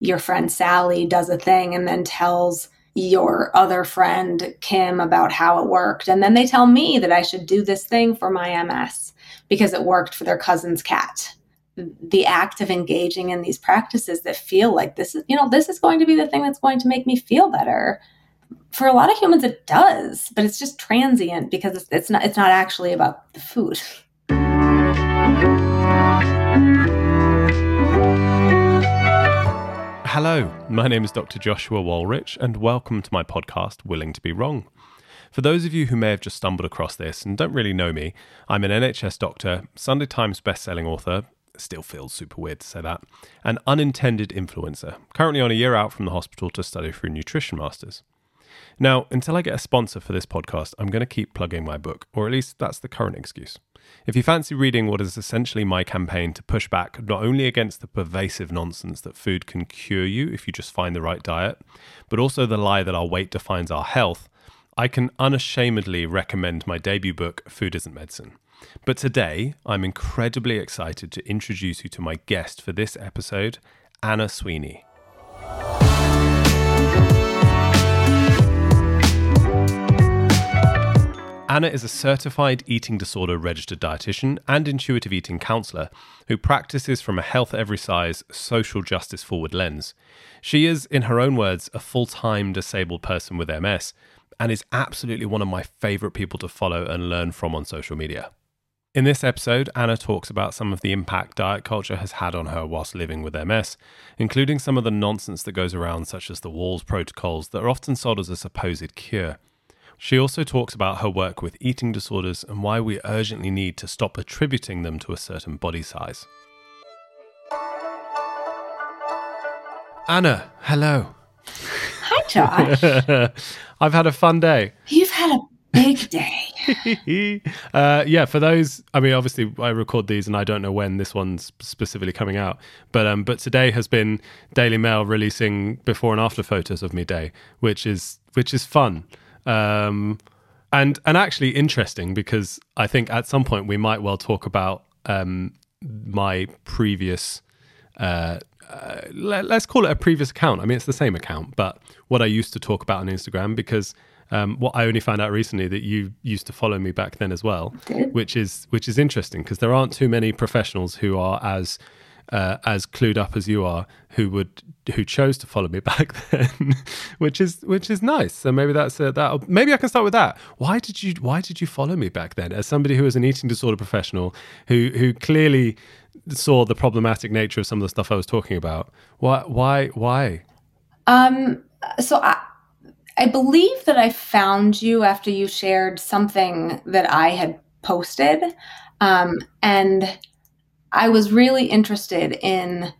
your friend Sally does a thing and then tells your other friend Kim about how it worked. And then they tell me that I should do this thing for my MS because it worked for their cousin's cat. The act of engaging in these practices that feel like this is, you know, this is going to be the thing that's going to make me feel better. For a lot of humans, it does, but it's just transient because it's, it's not. It's not actually about the food. Hello, my name is Dr. Joshua Wolrich, and welcome to my podcast, Willing to Be Wrong. For those of you who may have just stumbled across this and don't really know me, I'm an NHS doctor, Sunday Times bestselling author, still feels super weird to say that, an unintended influencer, currently on a year out from the hospital to study for a nutrition master's. Now, until I get a sponsor for this podcast, I'm going to keep plugging my book, or at least that's the current excuse. If you fancy reading what is essentially my campaign to push back not only against the pervasive nonsense that food can cure you if you just find the right diet, but also the lie that our weight defines our health, I can unashamedly recommend my debut book, Food Isn't Medicine. But today, I'm incredibly excited to introduce you to my guest for this episode, Anna Sweeney. Anna is a certified eating disorder registered dietitian and intuitive eating counselor who practices from a health every size, social justice forward lens. She is, in her own words, a full time disabled person with MS and is absolutely one of my favorite people to follow and learn from on social media. In this episode, Anna talks about some of the impact diet culture has had on her whilst living with MS, including some of the nonsense that goes around, such as the Wahls protocols that are often sold as a supposed cure. She also talks about her work with eating disorders and why we urgently need to stop attributing them to a certain body size. Anna, hello. Hi, Josh. I've had a fun day. You've had a big day. uh, yeah, for those, I mean, obviously, I record these, and I don't know when this one's specifically coming out. But um, but today has been Daily Mail releasing before and after photos of me day, which is which is fun. Um, and and actually interesting because I think at some point we might well talk about um, my previous. Uh, uh, let, us call it a previous account. I mean, it's the same account, but what I used to talk about on Instagram because um, what I only found out recently that you used to follow me back then as well, which is which is interesting because there aren't too many professionals who are as uh, as clued up as you are who would who chose to follow me back then which is which is nice. So maybe that's that maybe i can start with that. Why did you why did you follow me back then? As somebody who is an eating disorder professional who who clearly saw the problematic nature of some of the stuff i was talking about why why why? Um so i i believe that i found you after you shared something that i had posted. Um and I was really interested in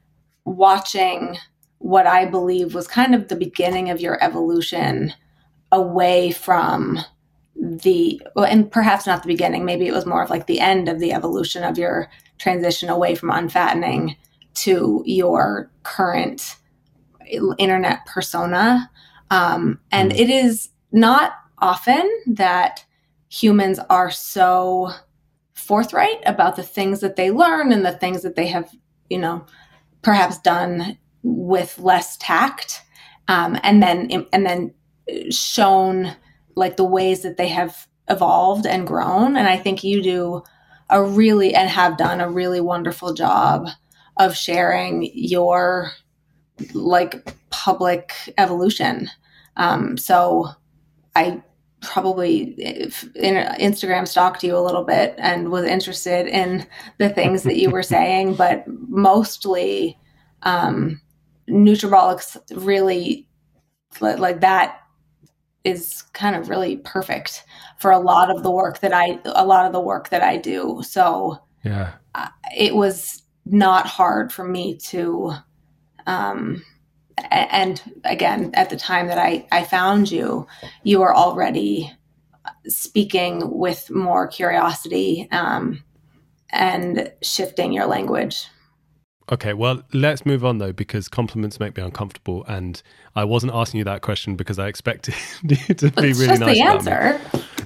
watching what I believe was kind of the beginning of your evolution away from the and perhaps not the beginning maybe it was more of like the end of the evolution of your transition away from unfattening to your current internet persona um, and mm. it is not often that humans are so forthright about the things that they learn and the things that they have, you know, perhaps done with less tact, um, and then and then shown like the ways that they have evolved and grown. And I think you do a really and have done a really wonderful job of sharing your like public evolution. Um, so I probably Instagram stalked you a little bit and was interested in the things that you were saying, but mostly um, Nutribollocks really like that is kind of really perfect for a lot of the work that I a lot of the work that I do. So yeah, it was not hard for me to um, and again, at the time that I, I found you, you were already speaking with more curiosity um, and shifting your language. Okay, well, let's move on though, because compliments make me uncomfortable, and I wasn't asking you that question because I expected you to be it's really just nice. the answer.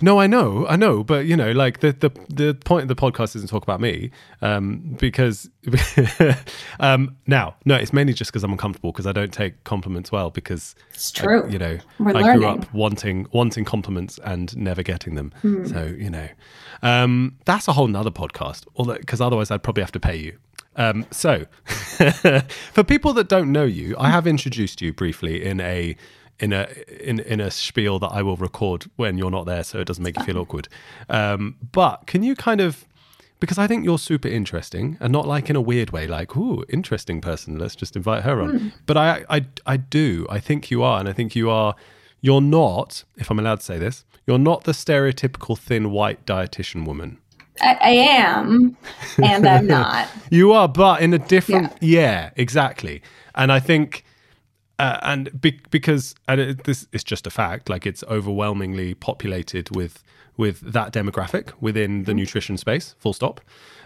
No, I know, I know, but you know, like the the the point of the podcast isn't talk about me, um, because um, now, no, it's mainly just because I'm uncomfortable because I don't take compliments well because it's true. I, you know, We're I learning. grew up wanting wanting compliments and never getting them. Hmm. So you know, um, that's a whole nother podcast. Although, because otherwise, I'd probably have to pay you. Um, so, for people that don't know you, I have introduced you briefly in a in a in in a spiel that I will record when you're not there, so it doesn't make you feel awkward. Um, but can you kind of because I think you're super interesting and not like in a weird way, like ooh, interesting person. Let's just invite her on. But I I I do. I think you are, and I think you are. You're not, if I'm allowed to say this, you're not the stereotypical thin white dietitian woman. I, I am, and I'm not. You are, but in a different. Yeah, exactly. And I think, uh, and be, because and it, this is just a fact, like it's overwhelmingly populated with with that demographic within the nutrition space. Full stop.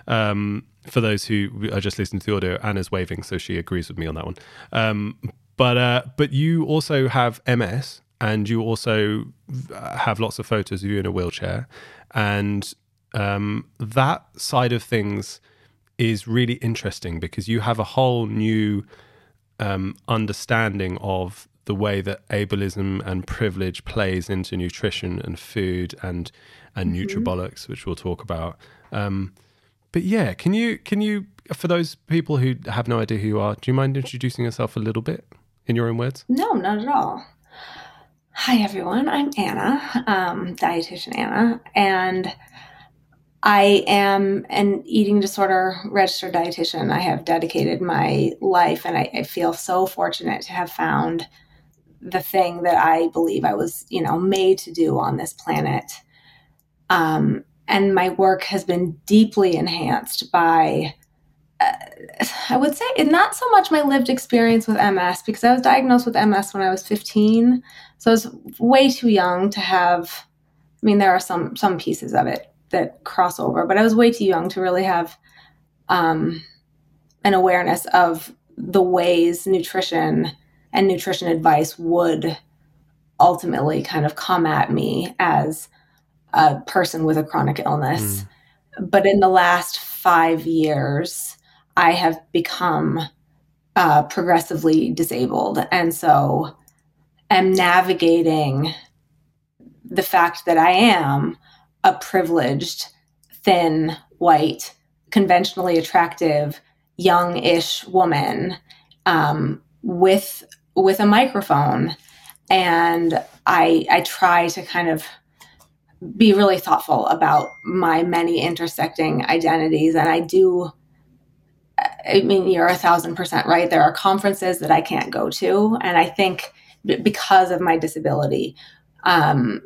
Um, for those who are just listening to the audio, Anna's waving, so she agrees with me on that one. Um, but uh, but you also have MS, and you also have lots of photos of you in a wheelchair, and um, that side of things is really interesting because you have a whole new um, understanding of the way that ableism and privilege plays into nutrition and food and and nutribollocks, which we'll talk about. Um, but yeah, can you can you for those people who have no idea who you are, do you mind introducing yourself a little bit in your own words? No, not at all. Hi, everyone. I'm Anna, um, dietitian Anna, and I am an eating disorder registered dietitian. I have dedicated my life, and I, I feel so fortunate to have found the thing that I believe I was, you know, made to do on this planet. Um, and my work has been deeply enhanced by I would say not so much my lived experience with MS because I was diagnosed with MS when I was 15. So I was way too young to have I mean there are some some pieces of it that cross over, but I was way too young to really have um, an awareness of the ways nutrition and nutrition advice would ultimately kind of come at me as a person with a chronic illness. But in the last five years, I have become uh, progressively disabled. And so am navigating the fact that I am a privileged, thin, white, conventionally attractive, young ish woman um, with, with a microphone. And I, I try to kind of be really thoughtful about my many intersecting identities. And I do I mean, you're a thousand percent right. There are conferences that I can't go to. And I think because of my disability, um,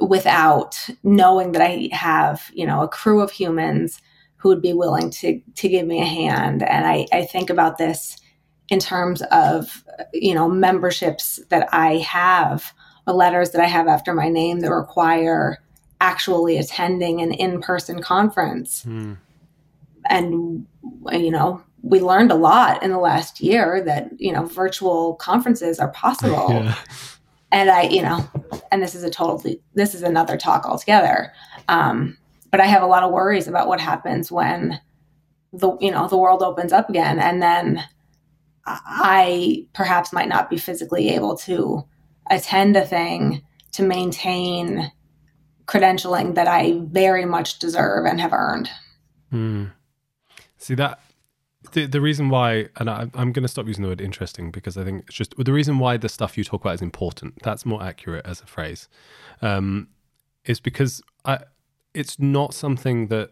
without knowing that I have, you know, a crew of humans who would be willing to, to give me a hand. And I, I think about this in terms of, you know, memberships that I have, or letters that I have after my name that require actually attending an in-person conference. Hmm. And, you know, we learned a lot in the last year that you know virtual conferences are possible Yeah. And i you know and this is a totally this is another talk altogether. Um, but i have a lot of worries about what happens when the you know the world opens up again. And then i perhaps might not be physically able to attend a thing to maintain credentialing that i very much deserve and have earned. Hmm. See that the the reason why, and I, I'm going to stop using the word interesting because I think it's just the reason why the stuff you talk about is important. That's more accurate as a phrase. Um, is because I, it's not something that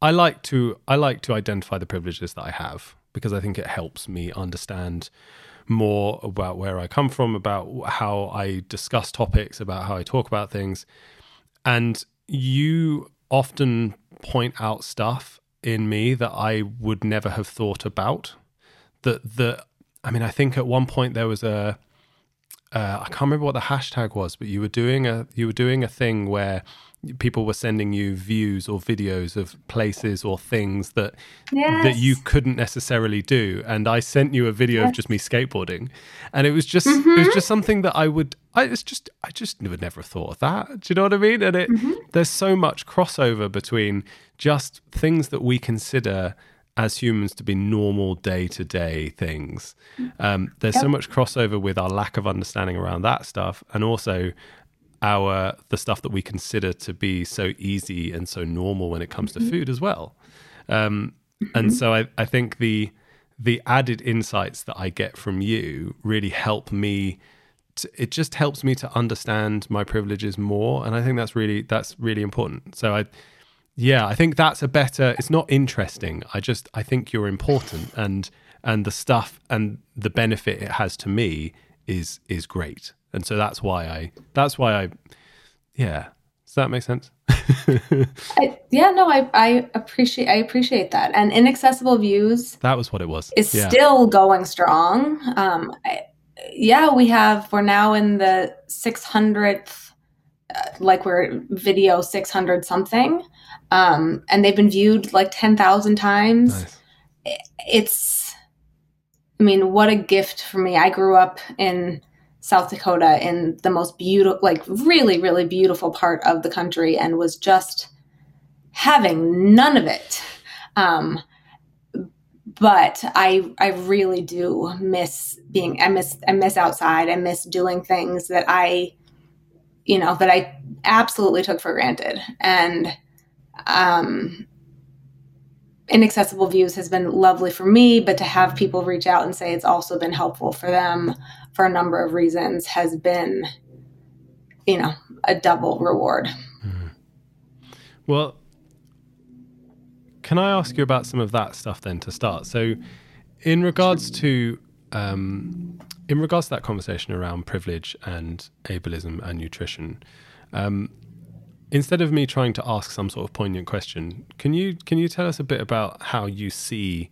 I like to. I like to identify the privileges that I have because I think it helps me understand more about where I come from, about how I discuss topics, about how I talk about things, and you often point out stuff in me that I would never have thought about. That that I mean, I think at one point there was a uh, I can't remember what the hashtag was, but you were doing a you were doing a thing where people were sending you views or videos of places or things that Yes. that you couldn't necessarily do. And i sent you a video of just me skateboarding. And it was just it Mm-hmm. was just something that i would i it's just i just would never have thought of that. Do you know what i mean? And it Mm-hmm. there's so much crossover between just things that we consider as humans to be normal day-to-day things. Um, there's so much crossover with our lack of understanding around that stuff. And also our the stuff that we consider to be so easy and so normal when it comes to food as well um, and so I, I think the the added insights that I get from you really help me. To, it just helps me to understand my privileges more, and I think that's really that's really important. So I, yeah, I think that's a better. It's not interesting. I just I think you're important, and and the stuff and the benefit it has to me is is great, and so that's why I that's why I, yeah. Does that make sense? I, yeah, no, I, I appreciate I appreciate that. And inaccessible views that was what it was. is yeah. still going strong. Um, I, yeah, we have we're now in the 600th, uh, like we're video 600 something, um, and they've been viewed like 10,000 times. nice. It's, I mean, what a gift for me. I grew up in South Dakota in the most beautiful, like really, really beautiful part of the country, and was just having none of it. Um, but I, I really do miss being. I miss, I miss outside. I miss doing things that I, you know, that I absolutely took for granted. And, um, inaccessible views has been lovely for me but to have people reach out and say it's also been helpful for them for a number of reasons has been you know a double reward Well, can I ask you about some of that stuff then to start? So, in regards to um, in regards to that conversation around privilege and ableism and nutrition, um, instead of me trying to ask some sort of poignant question, can you can you tell us a bit about how you see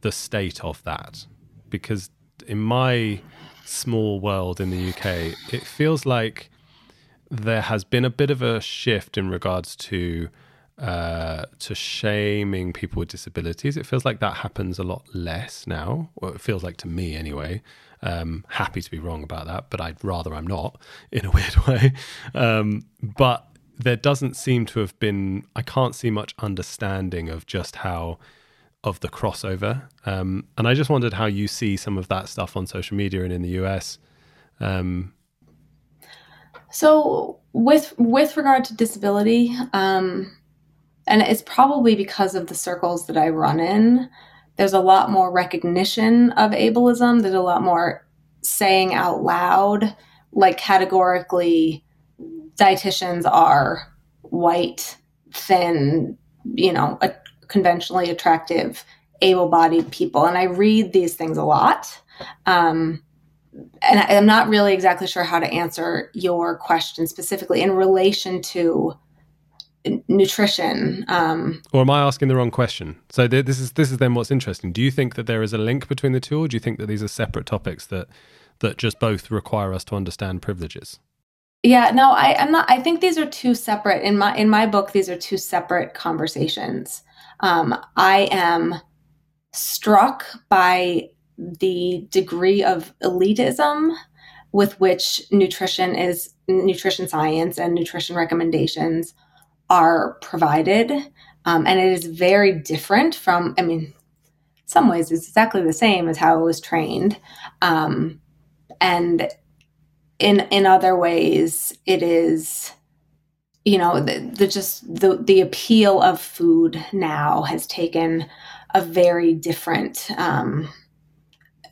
the state of that? Because in my small world in the UK, it feels like there has been a bit of a shift in regards to uh, to shaming people with disabilities. It feels like that happens a lot less now. Well, it feels like to me anyway. Um, happy to be wrong about that, but I'd rather I'm not in a weird way. Um, but there doesn't seem to have been. I can't see much understanding of just how of the crossover. Um, and I just wondered how you see some of that stuff on social media and in the US. Um, so with with regard to disability um, and it's probably because of the circles that i run in there's a lot more recognition of ableism there's a lot more saying out loud like categorically dietitians are white thin you know a, conventionally attractive able-bodied people and i read these things a lot um, and I, i'm not really exactly sure how to answer your question specifically in relation to nutrition um, Or am I asking the wrong question? So th- this is this is then what's interesting. Do you think that there is a link between the two, or do you think that these are separate topics that that just both require us to understand privileges? Yeah, no, I, I'm not. I think these are two separate. In my in my book, these are two separate conversations. Um, I am struck by the degree of elitism with which nutrition is nutrition science and nutrition recommendations are provided, um, and it is very different from. I mean, some ways, it's exactly the same as how it was trained, um, and in in other ways it is you know the, the just the the appeal of food now has taken a very different um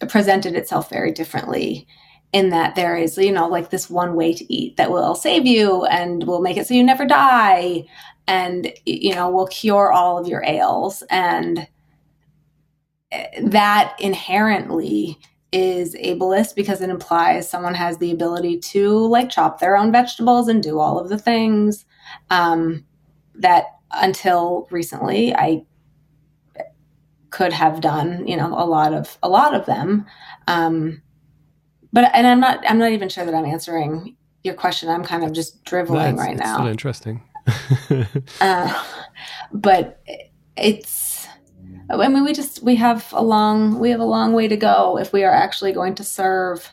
presented itself very differently in that there is you know like this one way to eat that will save you and will make it so you never die and you know will cure all of your ails. And eh, that inherently is ableist because it implies someone has the ability to like chop their own vegetables and do all of the things um, that until recently I could have done you know a lot of a lot of them. Um, but and I'm not I'm not even sure that I'm answering your question. I'm kind of just dribbling No, right now. interesting. uh, but it's Oh, I mean we just we have a long we have a long way to go if we are actually going to serve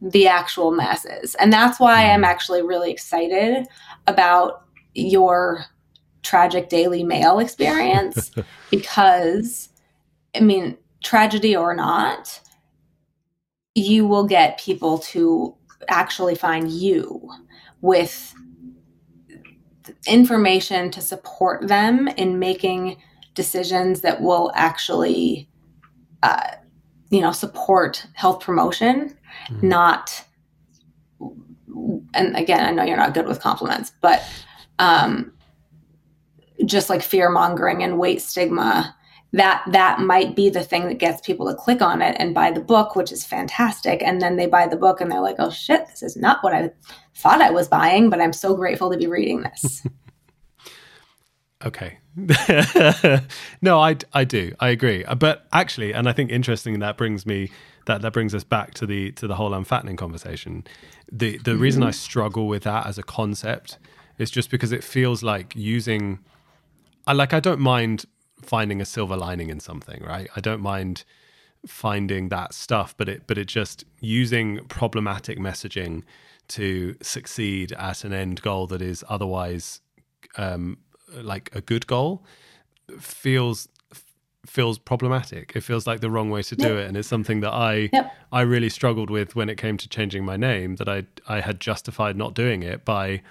the actual masses. And that's why mm-hmm. I'm actually really excited about your tragic Daily Mail experience because I mean tragedy or not you will get people to actually find you with information to support them in making decisions that will actually uh, you know support health promotion mm-hmm. not and again i know you're not good with compliments but um, just like fear mongering and weight stigma that that might be the thing that gets people to click on it and buy the book which is fantastic and then they buy the book and they're like oh shit this is not what i thought i was buying but i'm so grateful to be reading this okay no i i do i agree but actually and i think interesting that brings me that that brings us back to the to the whole unfattening conversation the the mm-hmm. reason i struggle with that as a concept is just because it feels like using I like I don't mind finding a silver lining in something, right? I don't mind finding that stuff, but it but it just using problematic messaging to succeed at an end goal that is otherwise um, like a good goal feels feels problematic. It feels like the wrong way to do yep. it, and it's something that I yep. I really struggled with when it came to changing my name. That I I had justified not doing it by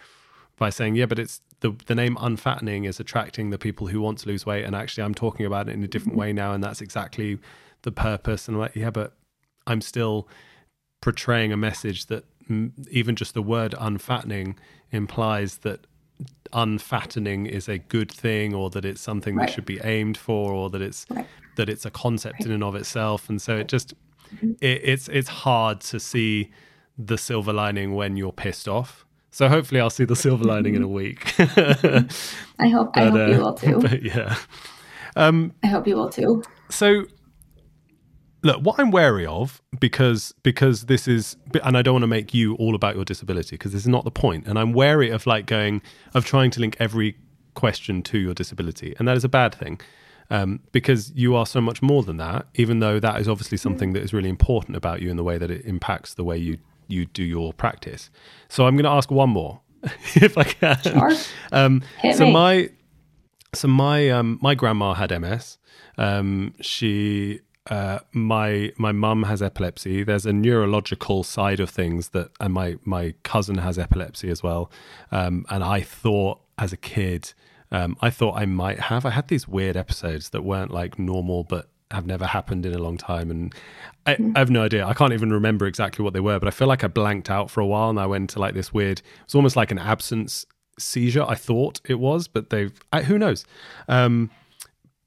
by saying, yeah, but it's the the name unfattening is attracting the people who want to lose weight, and actually, I'm talking about it in a different mm-hmm. way now, and that's exactly the purpose. And I'm like, yeah, but I'm still portraying a message that m- even just the word unfattening implies that unfattening is a good thing or that it's something right. that should be aimed for or that it's right. that it's a concept right. in and of itself and so it just mm-hmm. it, it's it's hard to see the silver lining when you're pissed off so hopefully I'll see the silver lining in a week. I hope but, I hope uh, you will too. But yeah. Um, I hope you will too. So look, what I'm wary of because because this is and I don't want to make you all about your disability because this is not the point. And I'm wary of like going of trying to link every question to your disability. And that is a bad thing. Um, because you are so much more than that, even though that is obviously something that is really important about you in the way that it impacts the way you you do your practice. So I'm going to ask one more, if I can. Sure. Um, so me. my so my um, my grandma had MS. Um, she uh, my my mum has epilepsy. There's a neurological side of things that, and my my cousin has epilepsy as well. Um, and I thought as a kid, um, I thought I might have. I had these weird episodes that weren't like normal, but have never happened in a long time. And I, I, have no idea. I can't even remember exactly what they were, but I feel like I blanked out for a while and I went to like this weird, it's almost like an absence seizure. I thought it was, but they've, I, who knows? Um,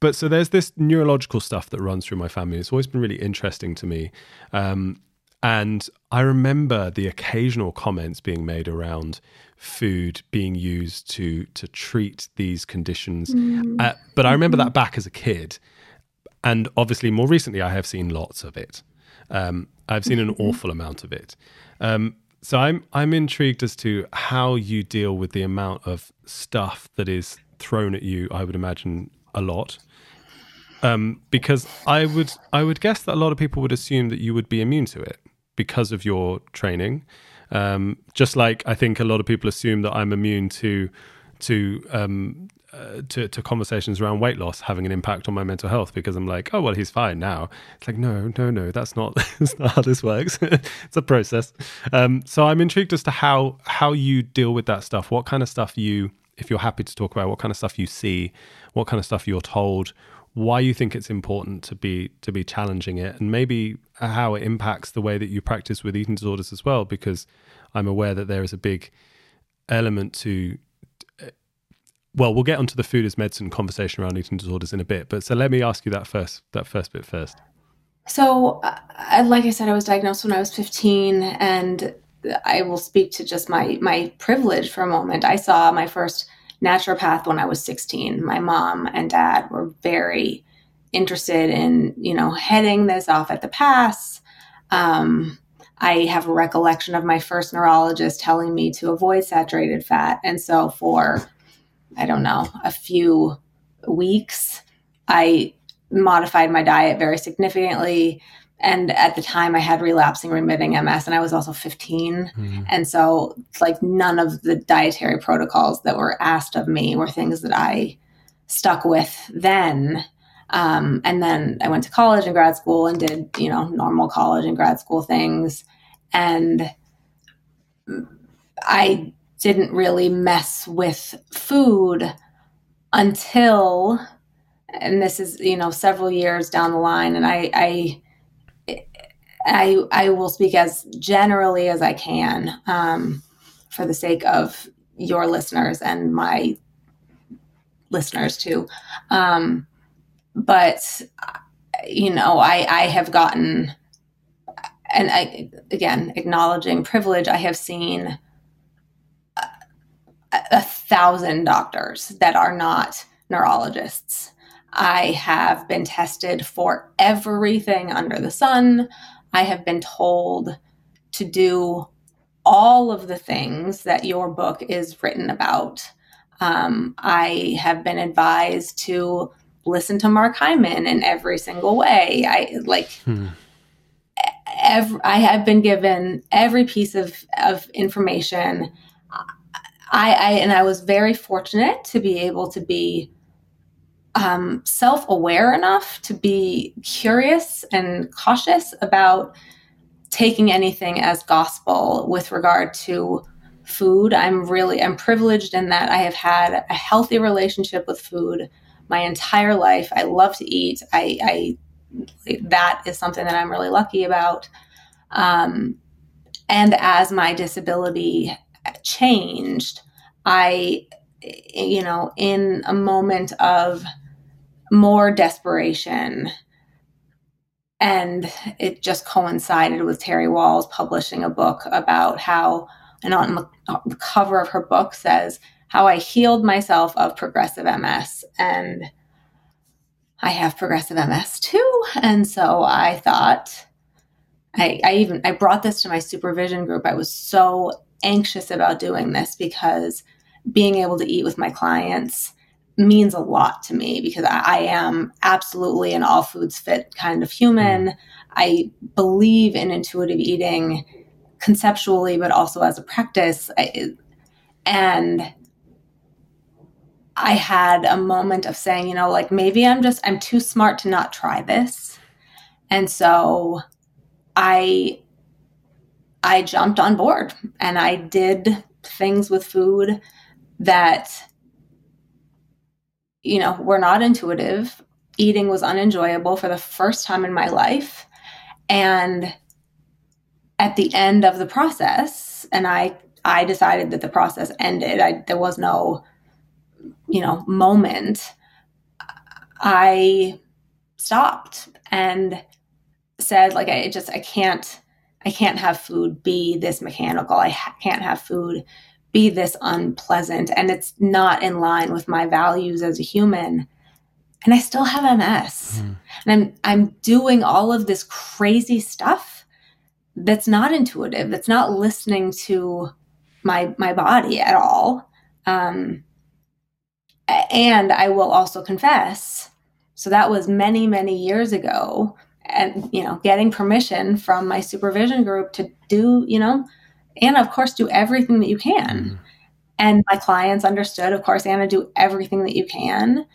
but so there's this neurological stuff that runs through my family. It's always been really interesting to me. Um, and I remember the occasional comments being made around food being used to to treat these conditions. Mm. Uh, but I remember that back as a kid and obviously, more recently, I have seen lots of it. Um, I've seen an mm-hmm. awful amount of it. Um, so I'm I'm intrigued as to how you deal with the amount of stuff that is thrown at you. I would imagine a lot, um, because I would I would guess that a lot of people would assume that you would be immune to it because of your training. Um, just like I think a lot of people assume that I'm immune to to um, uh, to, to conversations around weight loss having an impact on my mental health because I'm like, oh well, he's fine now. It's like, no, no, no, that's not that's not how this works. it's a process. Um, so I'm intrigued as to how how you deal with that stuff. What kind of stuff you, if you're happy to talk about, what kind of stuff you see, what kind of stuff you're told, why you think it's important to be to be challenging it, and maybe how it impacts the way that you practice with eating disorders as well. Because I'm aware that there is a big element to well, we'll get onto the food as medicine conversation around eating disorders in a bit. But so let me ask you that first, that first bit first. So, uh, like I said, I was diagnosed when I was 15, and I will speak to just my my privilege for a moment. I saw my first naturopath when I was 16. My mom and dad were very interested in, you know, heading this off at the pass. Um, I have a recollection of my first neurologist telling me to avoid saturated fat. And so for, I don't know, a few weeks, I modified my diet very significantly. And at the time, I had relapsing remitting MS, and I was also 15. Mm-hmm. And so, like, none of the dietary protocols that were asked of me were things that I stuck with then. Um, and then I went to college and grad school and did, you know, normal college and grad school things. And I didn't really mess with food until, and this is, you know, several years down the line. And I, I, I, I will speak as generally as I can um, for the sake of your listeners and my listeners too. Um, but you know, I I have gotten, and I again acknowledging privilege. I have seen a, a thousand doctors that are not neurologists. I have been tested for everything under the sun. I have been told to do all of the things that your book is written about. Um, I have been advised to listen to Mark Hyman in every single way. I like. Hmm. Every, I have been given every piece of, of information. I, I and I was very fortunate to be able to be um, self aware enough to be curious and cautious about taking anything as gospel with regard to food. I'm really I'm privileged in that I have had a healthy relationship with food my entire life. I love to eat. I, I that is something that I'm really lucky about. Um, and as my disability changed, I, you know, in a moment of more desperation, and it just coincided with Terry Wahls publishing a book about how, and on the cover of her book says, how I healed myself of progressive MS. And I have progressive MS too. And so I thought, I, I even I brought this to my supervision group. I was so anxious about doing this because being able to eat with my clients means a lot to me because I, I, am absolutely an all foods fit kind of human. Mm. I believe in intuitive eating conceptually, but also as a practice. I, and I had a moment of saying, you know, like maybe I'm just I'm too smart to not try this. And so I I jumped on board and I did things with food that you know, were not intuitive. Eating was unenjoyable for the first time in my life. And at the end of the process, and I I decided that the process ended. I there was no you know, moment, I stopped and said, like, I just, I can't, I can't have food be this mechanical. I ha- can't have food be this unpleasant. And it's not in line with my values as a human. And I still have MS. Mm. And I'm, I'm doing all of this crazy stuff that's not intuitive, that's not listening to my, my body at all. Um, and I will also confess, so that was many, many years ago. And, you know, getting permission from my supervision group to do, you know, and of course, do everything that you can. Mm. And my clients understood, of course, Anna, do everything that you can.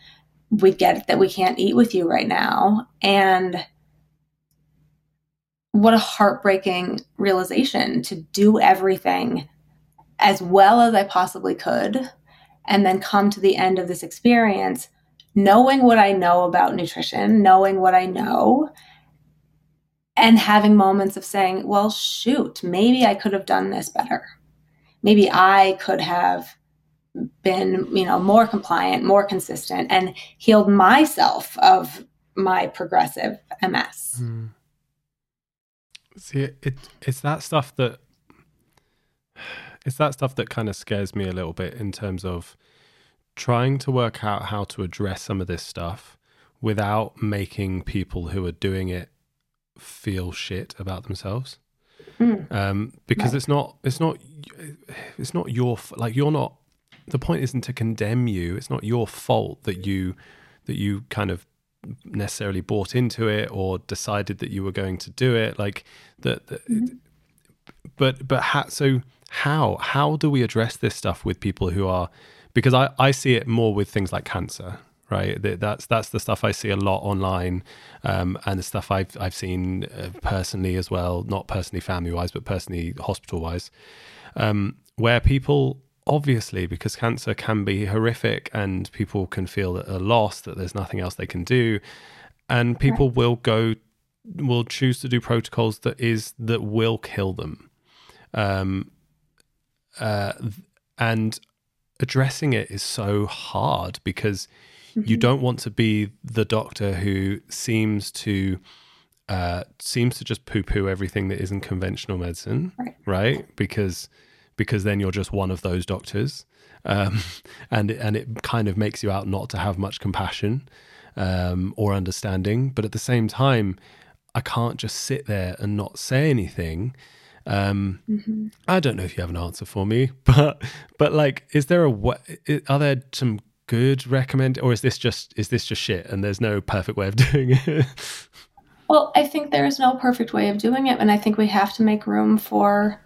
We get that we can't eat with you right now. And what a heartbreaking realization to do everything as well as I possibly could and then come to the end of this experience knowing what I know about nutrition, knowing what I know, and having moments of saying, well, shoot, maybe I could have done this better. Maybe I could have been, you know, more compliant, more consistent, and healed myself of my progressive MS. Mm. See, it, it's that stuff that it's that stuff that kind of scares me a little bit in terms of trying to work out how to address some of this stuff without making people who are doing it feel shit about themselves. mm. um, because it's not it's not it's not your like you're not the point isn't to condemn you it's not your fault that you that you kind of necessarily bought into it or decided that you were going to do it like that mm-hmm. but but how so how how do we address this stuff with people who are because I, I see it more with things like cancer right that's that's the stuff I see a lot online um, and the stuff I've I've seen uh, personally as well not personally family wise but personally hospital wise um, where people obviously because cancer can be horrific and people can feel that they're lost that there's nothing else they can do and people will go will choose to do protocols that is that will kill them um uh and addressing it is so hard because. You don't want to be the doctor who seems to uh, seems to just poo poo everything that isn't conventional medicine, right? right? Because because then you're just one of those doctors, um, and and it kind of makes you out not to have much compassion um, or understanding. But at the same time, I can't just sit there and not say anything. Um, mm-hmm. I don't know if you have an answer for me, but but like, is there a what? Are there some good recommend, or is this just is this just shit? And there's no perfect way of doing it. well, I think there is no perfect way of doing it, and I think we have to make room for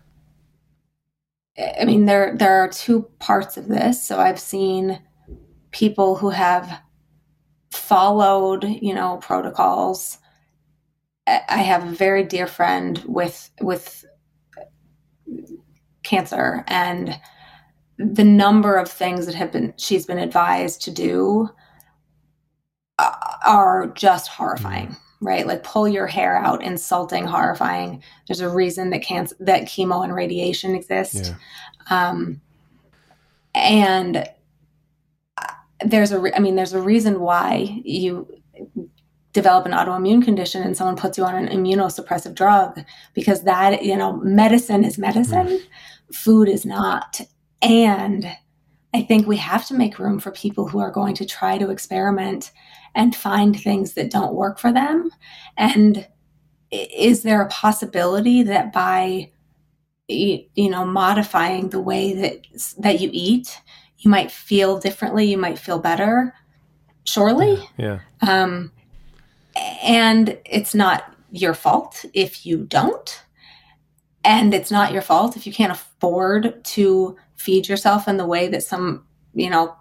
I mean, there there are two parts of this. So I've seen people who have followed, you know, protocols. I have a very dear friend with with cancer, and the number of things that have been she's been advised to do uh, are just horrifying right? Like pull your hair out, insulting, horrifying. There's a reason that cancer, that chemo and radiation exist. Yeah. Um, and uh, there's a, re- I mean, there's a reason why you develop an autoimmune condition and someone puts you on an immunosuppressive drug because that, you know, medicine is medicine, mm. food is not. And I think we have to make room for people who are going to try to experiment and find things that don't work for them. And is there a possibility that by you know modifying the way that that you eat, you might feel differently, you might feel better? Surely. Yeah. yeah. Um, and it's not your fault if you don't. And it's not your fault if you can't afford to feed yourself in the way that some, you know,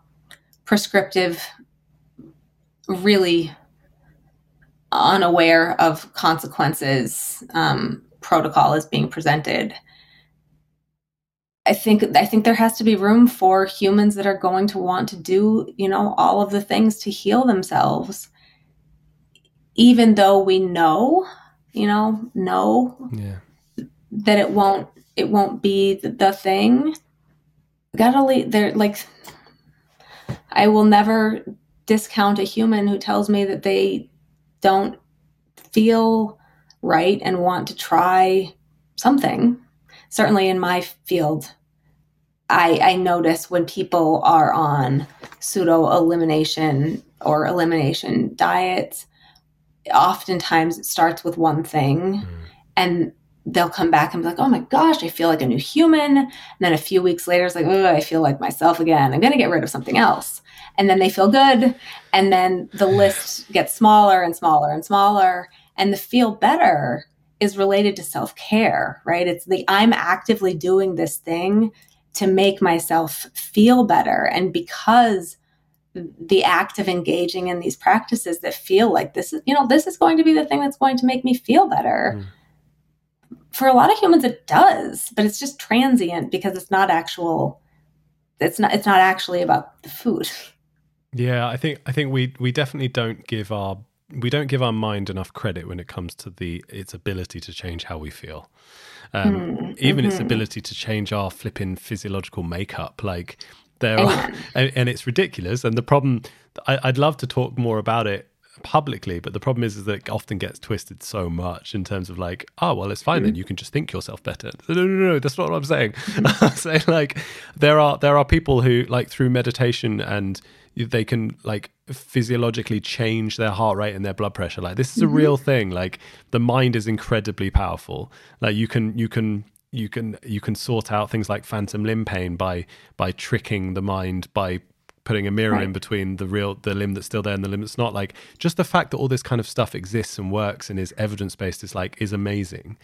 prescriptive, really unaware of consequences um, protocol is being presented. I think I think there has to be room for humans that are going to want to do, you know, all of the things to heal themselves, even though we know, you know, know yeah. that it won't it won't be the, the thing gotta leave there like i will never discount a human who tells me that they don't feel right and want to try something certainly in my field i i notice when people are on pseudo elimination or elimination diets oftentimes it starts with one thing mm. and they'll come back and be like, oh my gosh, I feel like a new human. And then a few weeks later, it's like, oh, I feel like myself again. I'm going to get rid of something else. And then they feel good. And then the list gets smaller and smaller and smaller. And the feel better is related to self care, right? It's the I'm actively doing this thing to make myself feel better. And because the act of engaging in these practices that feel like this is, you know, this is going to be the thing that's going to make me feel better. Mm for a lot of humans it does but it's just transient because it's not actual it's not it's not actually about the food. Yeah i think i think we we definitely don't give our we don't give our mind enough credit when it comes to the its ability to change how we feel. Um, mm, even its mm-hmm. ability to change our flipping physiological makeup like there are and, and, it's ridiculous and the problem I, i'd love to talk more about it publicly but the problem is, is that it often gets twisted so much in terms of like oh well it's fine mm-hmm. then you can just think yourself better no no no, no that's not what i'm saying mm-hmm. i'm saying like there are there are people who like through meditation and they can like physiologically change their heart rate and their blood pressure. Like this is a mm-hmm. real thing. Like the mind is incredibly powerful. Like you can you can you can you can sort out things like phantom limb pain by by tricking the mind by putting a mirror right. in between the real the limb that's still there and the limb that's not like just the fact that all this kind of stuff exists and works and is evidence based is like is amazing.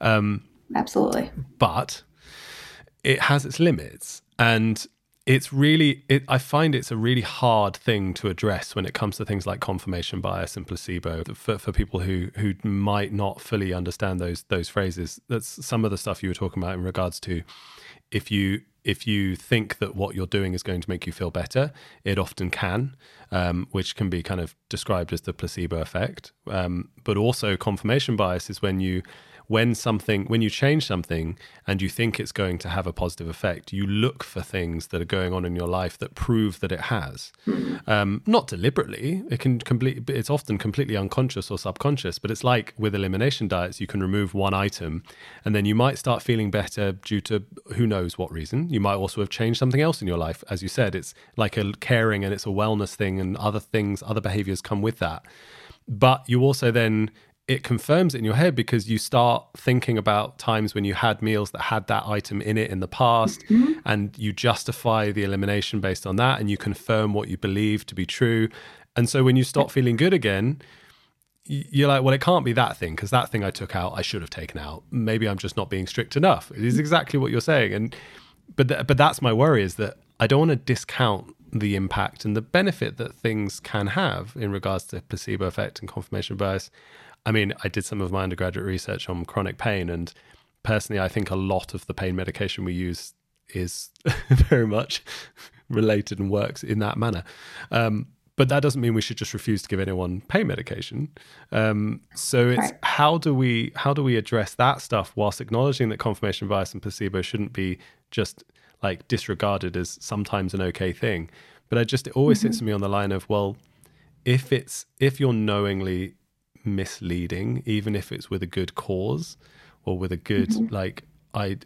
Um absolutely. but it has its limits and it's really it, i find it's a really hard thing to address when it comes to things like confirmation bias and placebo for, for people who who might not fully understand those those phrases. That's some of the stuff you were talking about in regards to if you if you think that what you're doing is going to make you feel better, it often can, um, which can be kind of described as the placebo effect. Um, but also, confirmation bias is when you when something when you change something and you think it's going to have a positive effect you look for things that are going on in your life that prove that it has. Um, not deliberately. It can complete it's often completely unconscious or subconscious but it's like with elimination diets you can remove one item and then you might start feeling better due to who knows what reason. You might also have changed something else in your life. As you said it's like a caring and it's a wellness thing and other things other behaviors come with that. But you also then it confirms it in your head because you start thinking about times when you had meals that had that item in it in the past mm-hmm. and you justify the elimination based on that and you confirm what you believe to be true. And so when you start feeling good again you're like well it can't be that thing because that thing i took out i should have taken out. Maybe i'm just not being strict enough. It is exactly what you're saying. And but th- but that's my worry is that i don't want to discount the impact and the benefit that things can have in regards to placebo effect and confirmation bias I mean, I did some of my undergraduate research on chronic pain, and personally, I think a lot of the pain medication we use is very much related and works in that manner. Um, but that doesn't mean we should just refuse to give anyone pain medication. Um, so it's right. how do we how do we address that stuff whilst acknowledging that confirmation bias and placebo shouldn't be just like disregarded as sometimes an okay thing. But I just it always mm-hmm. sits with me on the line of well, if it's if you're knowingly misleading, even if it's with a good cause or with a good mm-hmm. like I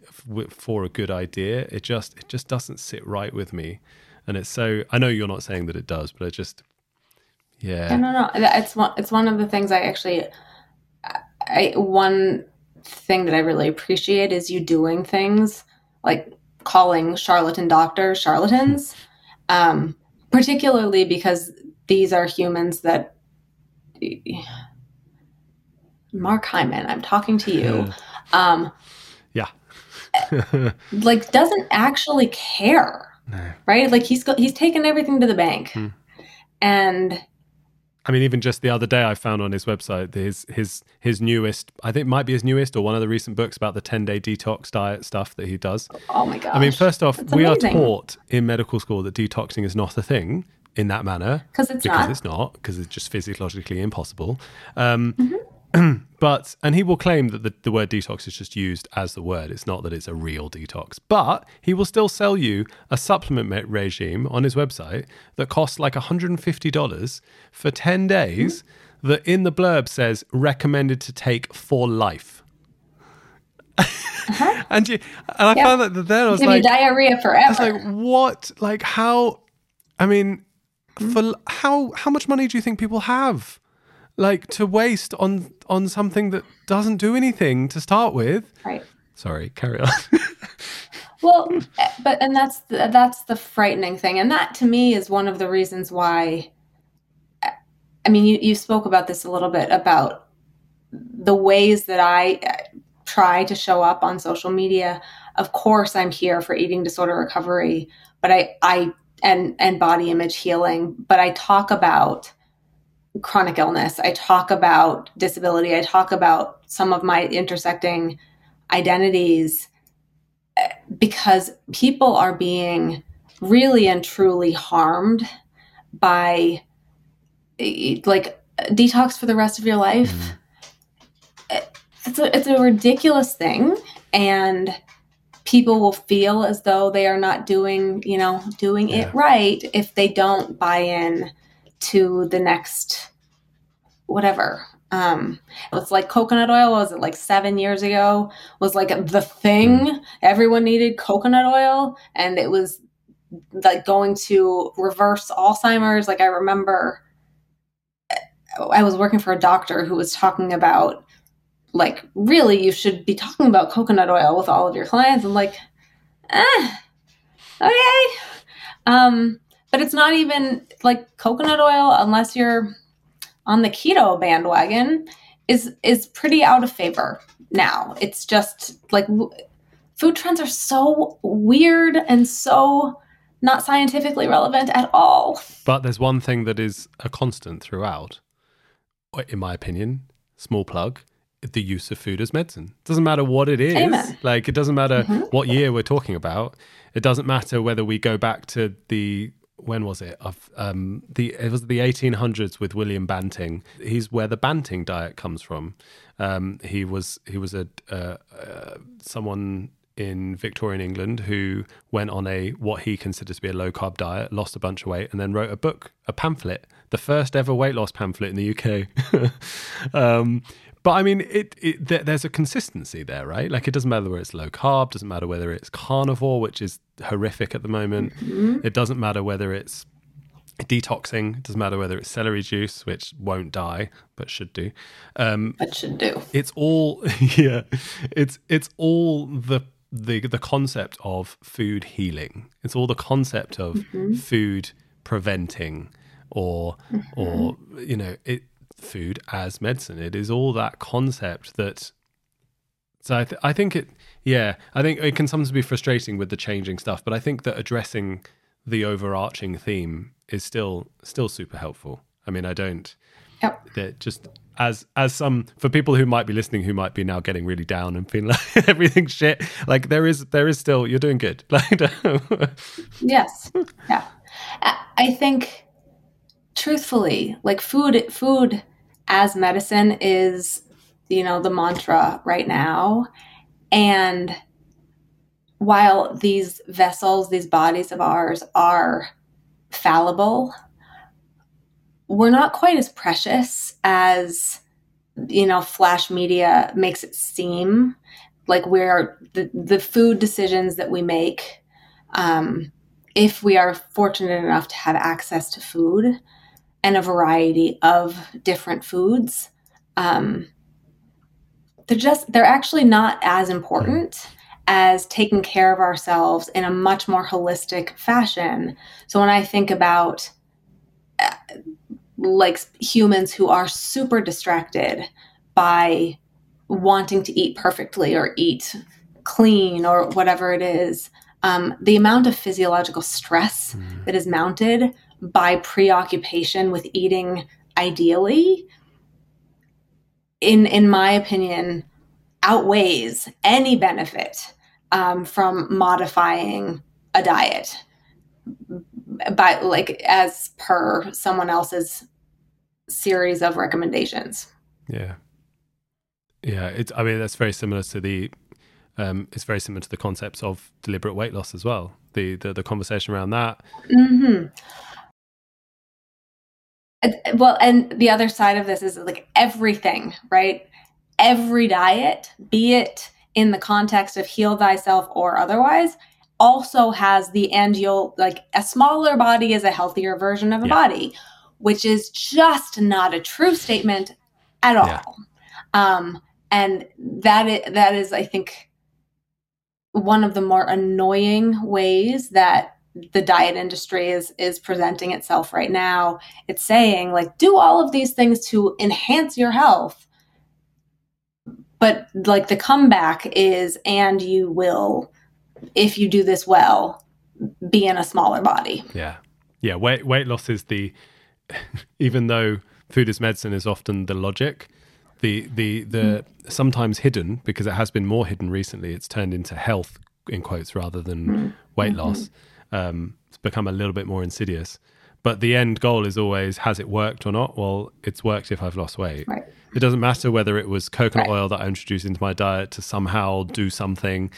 for a good idea. It just it just doesn't sit right with me, and it's so. I know you're not saying that it does, but I just yeah. No, no, no. It's one. It's one of the things I actually. I one thing that I really appreciate is you doing things like calling charlatan doctors charlatans, um, particularly because these are humans that Mark Hyman, I'm talking to you. Um, yeah. like doesn't actually care. No. Right? Like he's he's taken everything to the bank. Hmm. And I mean, even just the other day, I found on his website his his his newest. I think it might be his newest or one of the recent books about the ten day detox diet stuff that he does. Oh my god! I mean, first off, That's we amazing. are taught in medical school that detoxing is not a thing in that manner because it's not. because not. it's not because it's just physiologically impossible. Um, mm-hmm. but and he will claim that the, the word detox is just used as the word it's not that it's a real detox but he will still sell you a supplement regime on his website that costs like $150 for 10 days mm-hmm. that in the blurb says recommended to take for life uh-huh. and you and I yep. found that then I was like diarrhea forever. I was like, what? Like how? I mean, mm-hmm. for how how much money do you think people have? Like to waste on on something that doesn't do anything to start with. Right. Sorry, carry on. well, but and that's the, that's the frightening thing, and that to me is one of the reasons why. I mean, you you spoke about this a little bit about the ways that I uh, try to show up on social media. Of course, I'm here for eating disorder recovery, but I I and and body image healing, but I talk about chronic illness. I talk about disability. I talk about some of my intersecting identities eh, because people are being really and truly harmed by eh, like detox for the rest of your life. Mm-hmm. It's a, it's a ridiculous thing and people will feel as though they are not doing, you know, doing yeah. it right if they don't buy in to the next whatever um it's like coconut oil was it like seven years ago was like the thing mm. everyone needed coconut oil and it was like going to reverse Alzheimer's. Like I remember I was working for a doctor who was talking about like really you should be talking about coconut oil with all of your clients. I'm like, eh, okay. Um, but it's not even like coconut oil unless you're on the keto bandwagon is is pretty out of favor now. It's just like food trends are so weird and so not scientifically relevant at all. But there's one thing that is a constant throughout, in my opinion, small plug, the use of food as medicine. It Doesn't matter what it is. Amen. Like it doesn't matter mm-hmm. what year we're talking about. It doesn't matter whether we go back to the when was it? Um, the it was the 1800s with William Banting. He's where the Banting diet comes from. Um, he was he was a uh, uh, someone in Victorian England who went on a what he considered to be a low carb diet, lost a bunch of weight, and then wrote a book, a pamphlet, the first ever weight loss pamphlet in the UK. um, but I mean, it, it th- there's a consistency there, right? Like it doesn't matter whether it's low carb, doesn't matter whether it's carnivore, which is horrific at the moment. Mm-hmm. It doesn't matter whether it's detoxing. It doesn't matter whether it's celery juice, which won't die but should do. Um, but should do. It's all yeah. It's it's all the the the concept of food healing. It's all the concept of mm-hmm. food preventing or mm-hmm. or you know it food as medicine. It is all that concept that. So I, th- I think it yeah I think it can sometimes be frustrating with the changing stuff, but I think that addressing the overarching theme is still still super helpful. I mean I don't. Yep. That just as as some for people who might be listening who might be now getting really down and feeling like everything's shit like there is there is still you're doing good like yes yeah i think truthfully like food food as medicine is you know the mantra right now. And while these vessels these bodies of ours are fallible we're not quite as precious as you know flash media makes it seem. Like we're the, the food decisions that we make um, if we are fortunate enough to have access to food and a variety of different foods um, they're just they're actually not as important as taking care of ourselves in a much more holistic fashion so when i think about uh, like humans who are super distracted by wanting to eat perfectly or eat clean or whatever it is um, the amount of physiological stress mm. that is mounted by preoccupation with eating ideally in in my opinion outweighs any benefit um, from modifying a diet by like as per someone else's series of recommendations. Yeah. Yeah, it's I mean that's very similar to the um, it's very similar to the concepts of deliberate weight loss as well. The the, the conversation around that. Mm-hmm. Well, and the other side of this is like everything, right? Every diet, be it in the context of heal thyself or otherwise, also has the end you'll like a smaller body is a healthier version of a yeah. body which is just not a true statement at all yeah. um and that is, that is i think one of the more annoying ways that the diet industry is is presenting itself right now it's saying like do all of these things to enhance your health but like the comeback is and you will if you do this well, be in a smaller body. Yeah. Yeah. Weight, weight loss is the, even though food is medicine is often the logic, the, the, the mm. sometimes hidden, because it has been more hidden recently, it's turned into health in quotes rather than mm. weight mm-hmm. loss. Um, it's become a little bit more insidious. But the end goal is always has it worked or not? Well, it's worked if I've lost weight. Right. It doesn't matter whether it was coconut right. oil that I introduced into my diet to somehow do something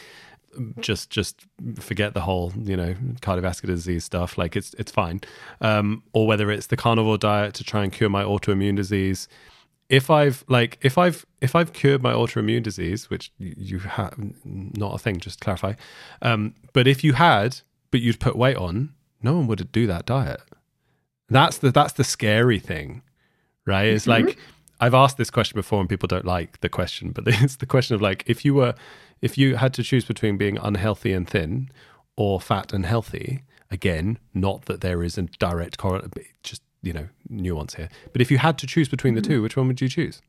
just just forget the whole you know cardiovascular disease stuff like it's it's fine um, or whether it's the carnivore diet to try and cure my autoimmune disease if i've like if i've if i've cured my autoimmune disease which you have not a thing just to clarify um, but if you had but you'd put weight on, no one would do that diet. That's the that's the scary thing, right? It's mm-hmm. like I've asked this question before and people don't like the question, but it's the question of like if you were if you had to choose between being unhealthy and thin or fat and healthy, again, not that there is a direct correlation, just you know nuance here. But if you had to choose between the mm-hmm. two, which one would you choose?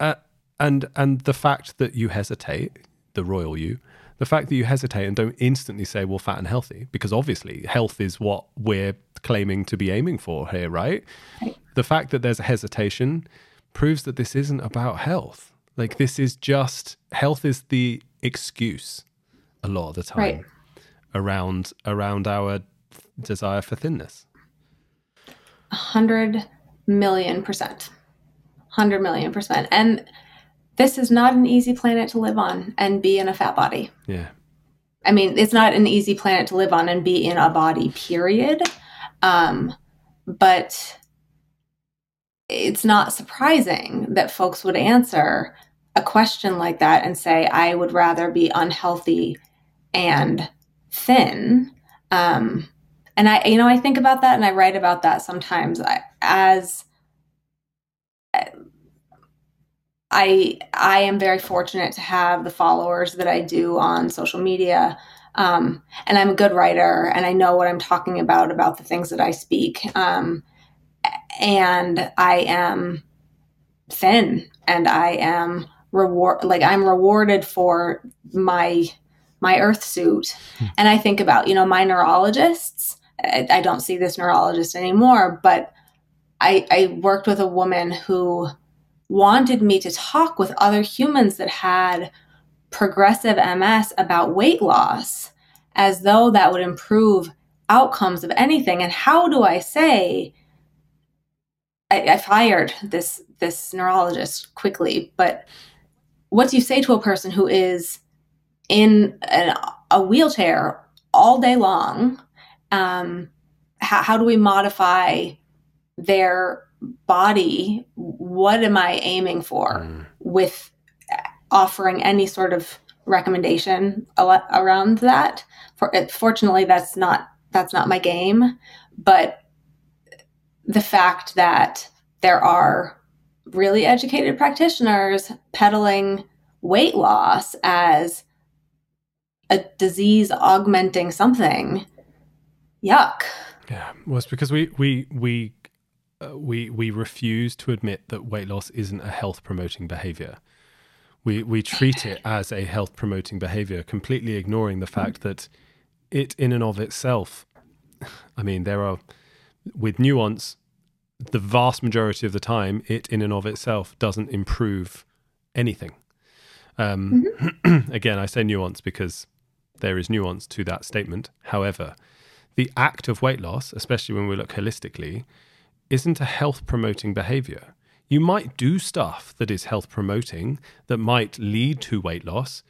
Uh, and and the fact that you hesitate, the royal you, the fact that you hesitate and don't instantly say, well, fat and healthy, because obviously health is what we're claiming to be aiming for here, right? right? The fact that there's a hesitation proves that this isn't about health. Like, this is just health is the excuse a lot of the time right. around around our desire for thinness. A hundred million percent. Hundred million percent. And this is not an easy planet to live on and be in a fat body. Yeah. I mean, it's not an easy planet to live on and be in a body, period. Um, but it's not surprising that folks would answer a question like that and say, I would rather be unhealthy and thin. Um, and I, you know, I think about that and I write about that sometimes I, as I I am very fortunate to have the followers that I do on social media. Um, and I'm a good writer and I know what I'm talking about about the things that I speak. Um, and I am thin and I am reward like I'm rewarded for my my earth suit. Hmm. And I think about, you know, my neurologists. I, I don't see this neurologist anymore, but I, I worked with a woman who wanted me to talk with other humans that had progressive MS about weight loss as though that would improve outcomes of anything. And how do I say, I, I fired this this neurologist quickly, but what do you say to a person who is in an, a wheelchair all day long? Um, how, how do we modify their body, what am I aiming for mm. with offering any sort of recommendation around that? For fortunately, that's not that's not my game, but the fact that there are really educated practitioners peddling weight loss as a disease augmenting something yuck yeah well it's because we we we uh, we we refuse to admit that weight loss isn't a health promoting behavior. We we treat it as a health promoting behavior, completely ignoring the fact that it in and of itself. I mean, there are with nuance. The vast majority of the time, it in and of itself doesn't improve anything. Um, mm-hmm. again, I say nuance because there is nuance to that statement. However, the act of weight loss, especially when we look holistically, isn't a health promoting behavior. You might do stuff that is health promoting that might lead to weight loss,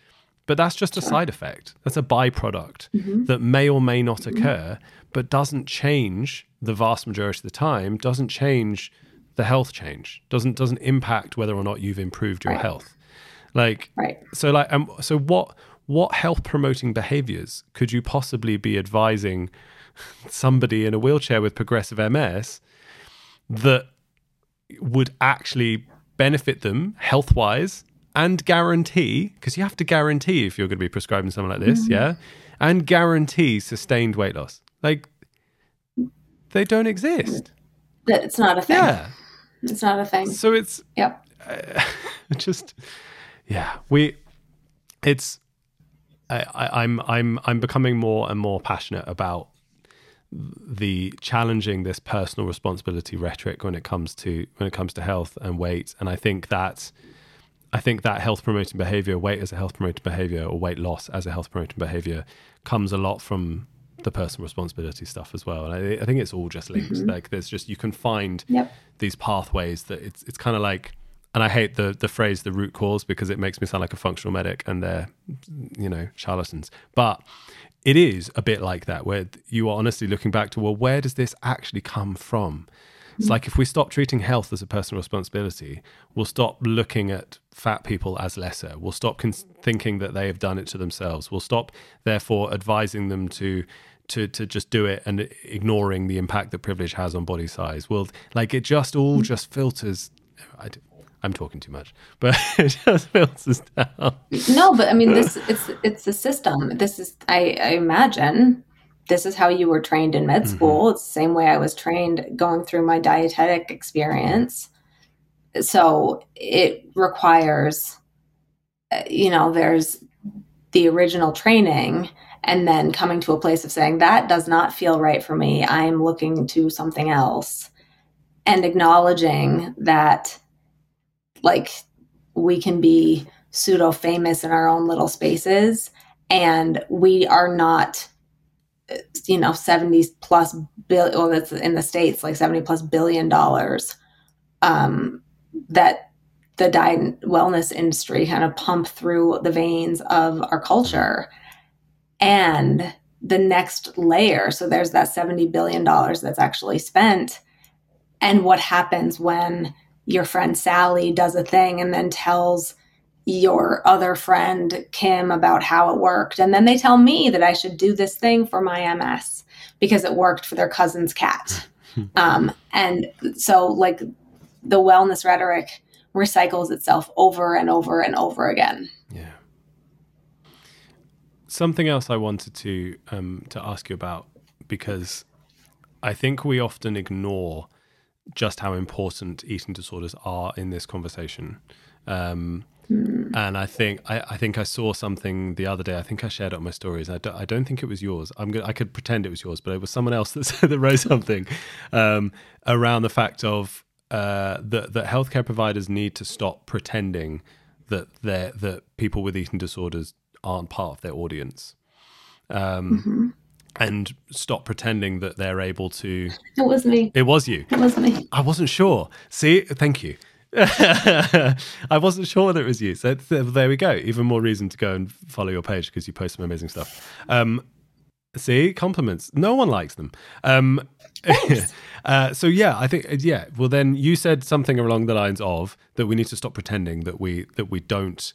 but that's just a side effect. That's a byproduct mm-hmm. that may or may not mm-hmm. occur, but doesn't change the vast majority of the time, doesn't change the health change, doesn't doesn't impact whether or not you've improved your right. health. Like right. so like um, so what what health promoting behaviors could you possibly be advising somebody in a wheelchair with progressive MS that would actually benefit them health wise and guarantee, because you have to guarantee if you're going to be prescribing something like this, mm-hmm. yeah, and guarantee sustained weight loss. Like they don't exist. It's not a thing. Yeah. It's not a thing. So it's, yep. Uh, just, yeah, we, it's, I, I, I'm, I'm, I'm becoming more and more passionate about the challenging this personal responsibility rhetoric when it comes to when it comes to health and weight and i think that i think that health promoting behavior weight as a health promoting behavior or weight loss as a health promoting behavior comes a lot from the personal responsibility stuff as well and i, I think it's all just linked mm-hmm. like there's just you can find yep. these pathways that it's it's kind of like and I hate the the phrase the root cause because it makes me sound like a functional medic and they're you know charlatans. But it is a bit like that, where you are honestly looking back to, well, where does this actually come from? It's like if we stop treating health as a personal responsibility, we'll stop looking at fat people as lesser. We'll stop con- thinking that they have done it to themselves. We'll stop, therefore, advising them to to to just do it and ignoring the impact that privilege has on body size. Well, like it just all mm. just filters. I, am talking too much, but it just filters down. No, but I mean, this it's it's the system. This is I, I imagine this is how you were trained in med mm-hmm. school. Mm-hmm. It's the same way I was trained going through my dietetic experience. So it requires, uh, you know, there's the original training and then coming to a place of saying that does not feel right for me i'm looking to something else and acknowledging that like we can be pseudo famous in our own little spaces and we are not you know 70 plus bill well that's in the states like 70 plus billion dollars um that the diet wellness industry kind of pump through the veins of our culture. And the next layer so there's that 70 billion dollars that's actually spent and what happens when your friend Sally does a thing and then tells your other friend Kim about how it worked. And then they tell me that I should do this thing for my MS because it worked for their cousin's cat. Um, and so like the wellness rhetoric recycles itself over and over and over again. Yeah. Something else I wanted to um, to ask you about because I think we often ignore just how important eating disorders are in this conversation. Um, mm. And I think I, I, think I saw something the other day. I think I shared it on my stories. I don't, I don't think it was yours. I'm gonna, I could pretend it was yours, but it was someone else that that wrote something um, around the fact of uh, that that healthcare providers need to stop pretending that that people with eating disorders aren't part of their audience. Um, mm-hmm. And stop pretending that they're able to. It was me. It was you. It was me. I wasn't sure. See, thank you. I wasn't sure whether it was you. So there we go. Even more reason to go and follow your page because you post some amazing stuff. Um, see, compliments. No one likes them. Um, uh, so yeah, I think yeah. Well, then you said something along the lines of that we need to stop pretending that we that we don't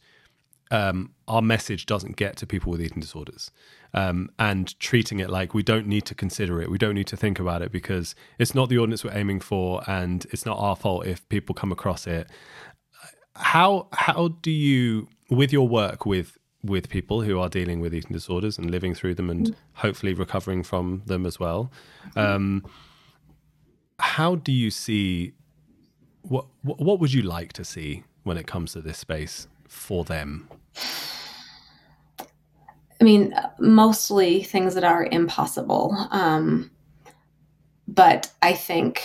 um, our message doesn't get to people with eating disorders um, and treating it like we don't need to consider it. We don't need to think about it because it's not the audience we're aiming for and it's not our fault if people come across it. How how do you with your work with with people who are dealing with eating disorders and living through them and hopefully recovering from them as well um, how do you see what what would you like to see when it comes to this space for them I mean, mostly things that are impossible. Um, but I think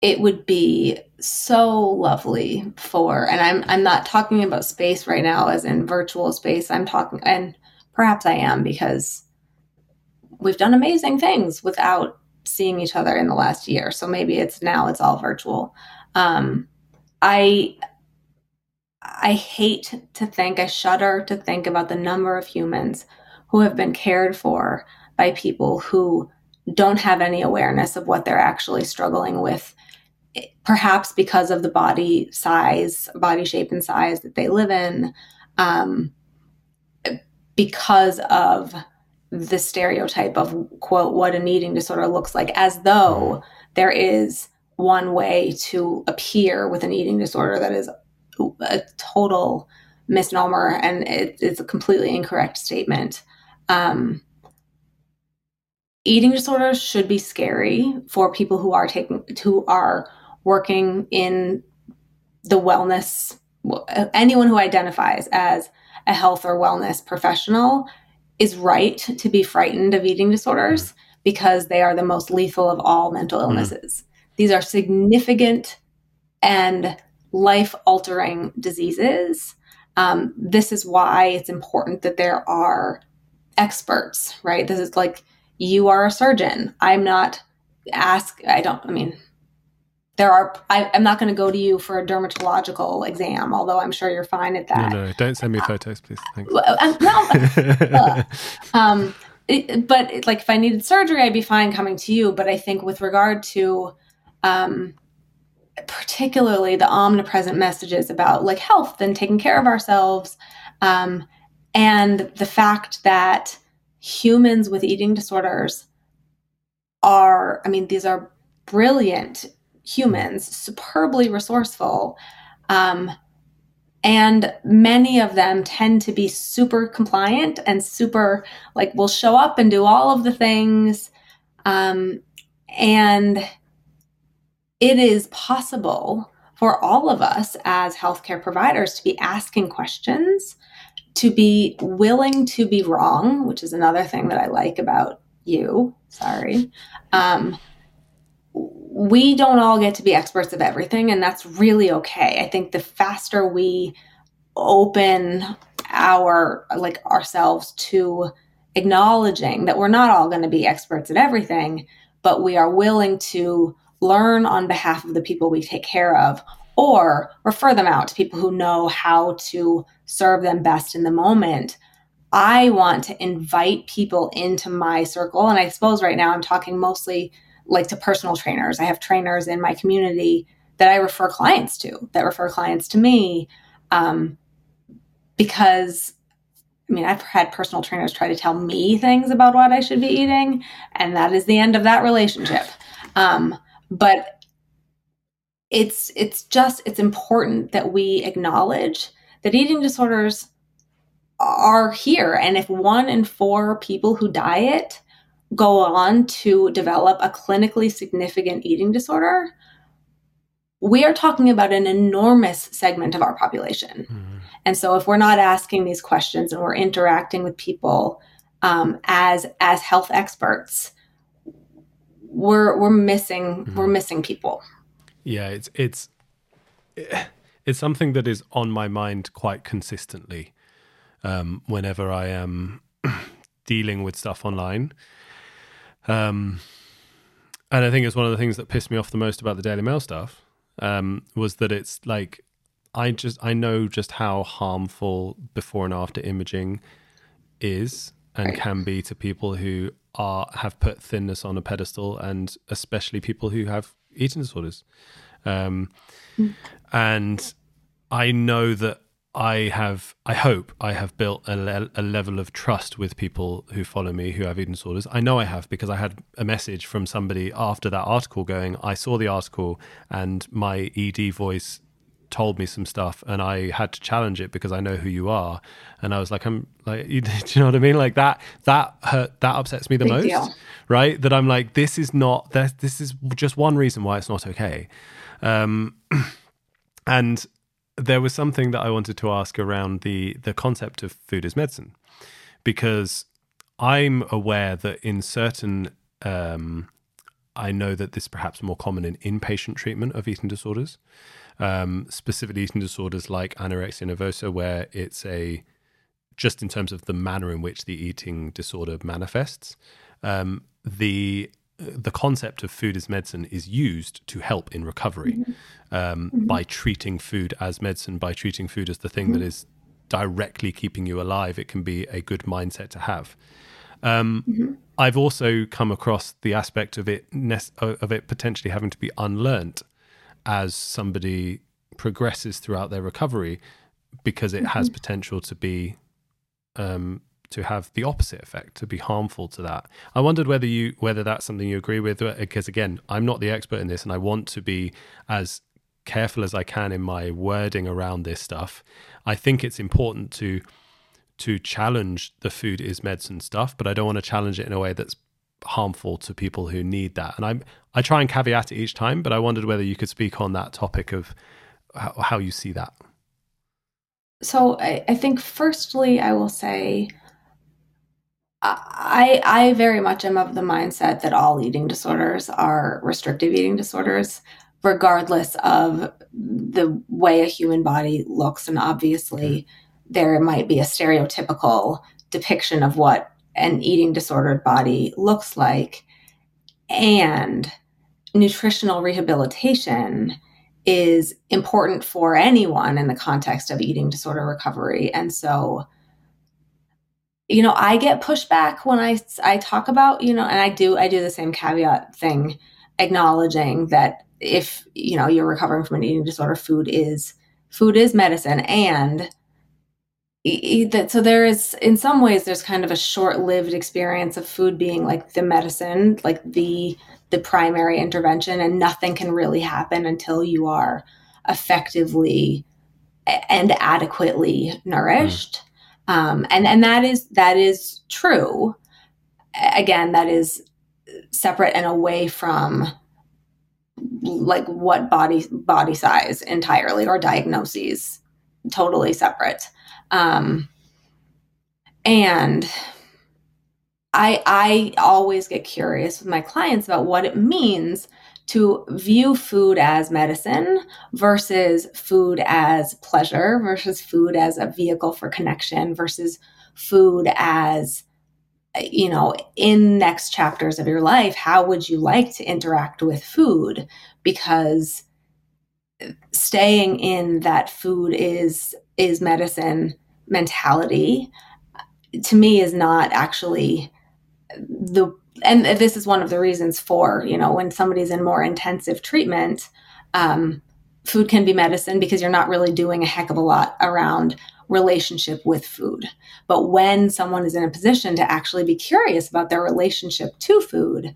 it would be so lovely for, and I'm I'm not talking about space right now as in virtual space. I'm talking, and perhaps I am because we've done amazing things without seeing each other in the last year. So maybe it's now it's all virtual. Um, I I hate to think, I shudder to think about the number of humans who have been cared for by people who don't have any awareness of what they're actually struggling with, perhaps because of the body size, body shape, and size that they live in, um, because of the stereotype of, quote, what an eating disorder looks like, as though there is one way to appear with an eating disorder that is a total misnomer and it, it's a completely incorrect statement. Um, eating disorders should be scary for people who are taking who are working in the wellness anyone who identifies as a health or wellness professional is right to be frightened of eating disorders because they are the most lethal of all mental mm-hmm. illnesses. Mm. These are significant and life altering diseases. Um, this is why it's important that there are experts, right? This is like you are a surgeon. I'm not ask. I don't. I mean, there are. I, am not going to go to you for a dermatological exam, although I'm sure you're fine at that. No, no, don't send me photos, please. Thanks. Uh, no, uh, um, it, but it, like if I needed surgery, I'd be fine coming to you. But I think with regard to um, particularly the omnipresent messages about like health and taking care of ourselves um, and the fact that humans with eating disorders are, I mean, these are brilliant humans, superbly resourceful. Um, and many of them tend to be super compliant and super, like, will show up and do all of the things. Um, and it is possible for all of us as healthcare providers to be asking questions, to be willing to be wrong, which is another thing that I like about you. Sorry. Um, we don't all get to be experts of everything, and that's really okay. I think the faster we open our like ourselves to acknowledging that we're not all going to be experts at everything, but we are willing to learn on behalf of the people we take care of or refer them out to people who know how to serve them best in the moment. I want to invite people into my circle. And I suppose right now I'm talking mostly like to personal trainers. I have trainers in my community that I refer clients to, that refer clients to me. Um, because I mean, I've had personal trainers try to tell me things about what I should be eating, and that is the end of that relationship. Um, but it's it's just it's important that we acknowledge that eating disorders are here, and if one in four people who diet go on to develop a clinically significant eating disorder, we are talking about an enormous segment of our population. Mm-hmm. And so if we're not asking these questions and we're interacting with people um, as as health experts, we're we're missing mm-hmm. we're missing people. Yeah, it's it's it's something that is on my mind quite consistently um, whenever I am dealing with stuff online. Um, and I think it's one of the things that pissed me off the most about the Daily Mail stuff um, was that it's like I just I know just how harmful before and after imaging is and can be to people who are have put thinness on a pedestal, and especially people who have eating disorders. Um, mm. And I know that I have, I hope I have built a, le- a, level of trust with people who follow me who have eating disorders. I know I have because I had a message from somebody after that article going, I saw the article and my ED voice told me some stuff and I had to challenge it because I know who you are. And I was like, I'm like, you, do you know what I mean? Like that, that hurt, that upsets me the Big most, deal. right? That I'm like, this is not, this, this is just one reason why it's not okay. Um, and there was something that I wanted to ask around the the concept of food as medicine, because I'm aware that in certain, um, I know that this is perhaps more common in inpatient treatment of eating disorders, um, specifically eating disorders like anorexia nervosa, where it's a just in terms of the manner in which the eating disorder manifests. Um, the the concept of food as medicine is used to help in recovery mm-hmm. Um, mm-hmm. by treating food as medicine, by treating food as the thing mm-hmm. that is directly keeping you alive. It can be a good mindset to have. Um, mm-hmm. I've also come across the aspect of it of it potentially having to be unlearned as somebody progresses throughout their recovery because it has mm-hmm. potential to be um, to have the opposite effect, to be harmful to that. I wondered whether you whether that's something you agree with, because again, I'm not the expert in this, and I want to be as careful as I can in my wording around this stuff. I think it's important to to challenge the food is medicine stuff, but I don't want to challenge it in a way that's harmful to people who need that. And I I try and caveat it each time, but I wondered whether you could speak on that topic of how, how you see that. So I, I think firstly, I will say I I very much am of the mindset that all eating disorders are restrictive eating disorders, regardless of the way a human body looks. And obviously, mm-hmm. there might be a stereotypical depiction of what an eating disordered body looks like. And nutritional rehabilitation is important for anyone in the context of eating disorder recovery. And so you know, I get pushback when I I talk about, you know, and I do I do the same caveat thing, acknowledging that if, you know, you're recovering from an eating disorder, food is food is medicine and so there is in some ways there's kind of a short-lived experience of food being like the medicine like the the primary intervention and nothing can really happen until you are effectively and adequately nourished. Mm. um, and and that is that is true. Again that is separate and away from like what body body size entirely or diagnoses totally separate um, and I I always get curious with my clients about what it means to view food as medicine versus food as pleasure versus food as a vehicle for connection versus food as you know in next chapters of your life how would you like to interact with food? Because staying in that food is is medicine mentality to me is not actually the and this is one of the reasons for you know when somebody's in more intensive treatment um, food can be medicine because you're not really doing a heck of a lot around relationship with food but when someone is in a position to actually be curious about their relationship to food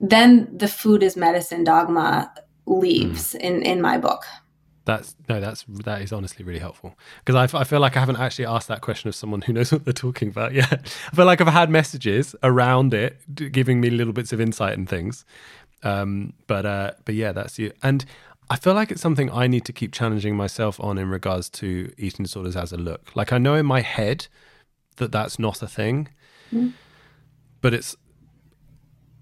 then the food is medicine dogma leaves mm. in in my book that's no, that's that is honestly really helpful because I, I feel like I haven't actually asked that question of someone who knows what they're talking about yet. I feel like I've had messages around it, giving me little bits of insight and things. Um, but uh, but yeah, that's you. And I feel like it's something I need to keep challenging myself on in regards to eating disorders as a look. Like I know in my head that that's not a thing, mm. but it's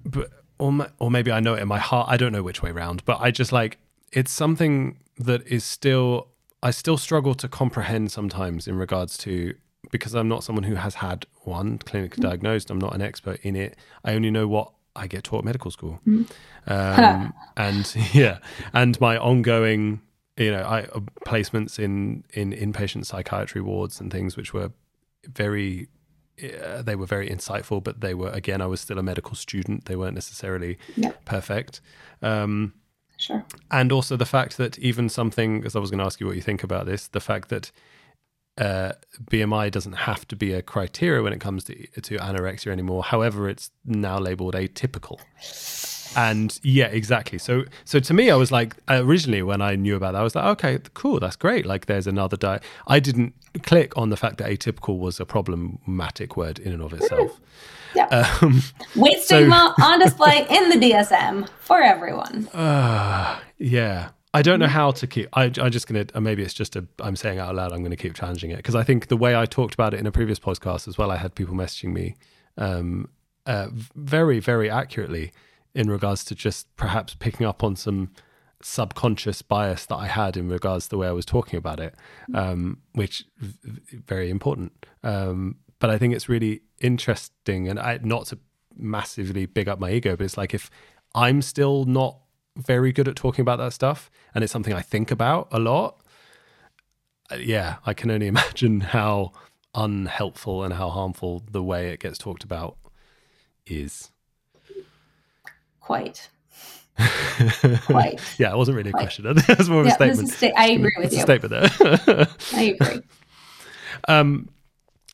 but or, or maybe I know it in my heart. I don't know which way around, but I just like it's something that is still I still struggle to comprehend sometimes in regards to because I'm not someone who has had one clinically mm. diagnosed. I'm not an expert in it. I only know what I get taught at medical school, mm. um, and yeah, and my ongoing, you know, I, uh, placements in in inpatient psychiatry wards and things, which were very, uh, they were very insightful, but they were again, I was still a medical student. They weren't necessarily perfect. Um, Sure. And also the fact that even something, because I was going to ask you what you think about this, the fact that uh, BMI doesn't have to be a criteria when it comes to to anorexia anymore. However, it's now labeled atypical. And yeah, exactly. So so to me, I was like originally when I knew about that, I was like, okay, cool, that's great. Like there's another diet. I didn't click on the fact that atypical was a problematic word in and of itself. Yeah. Um, Weight stigma so, on display in the DSM for everyone. Uh, yeah. I don't know how to keep. I, I'm just gonna. Maybe it's just a. I'm saying out loud. I'm gonna keep challenging it because I think the way I talked about it in a previous podcast as well. I had people messaging me, um, uh, very very accurately in regards to just perhaps picking up on some subconscious bias that I had in regards to the way I was talking about it, um, which very important. Um, but I think it's really interesting, and I, not to massively big up my ego, but it's like if I'm still not very good at talking about that stuff, and it's something I think about a lot. Uh, yeah, I can only imagine how unhelpful and how harmful the way it gets talked about is. Quite. Quite. yeah, it wasn't really a Quite. question. Was more of yeah, a statement. Sta- I agree with it's you. A statement there. I agree. Um,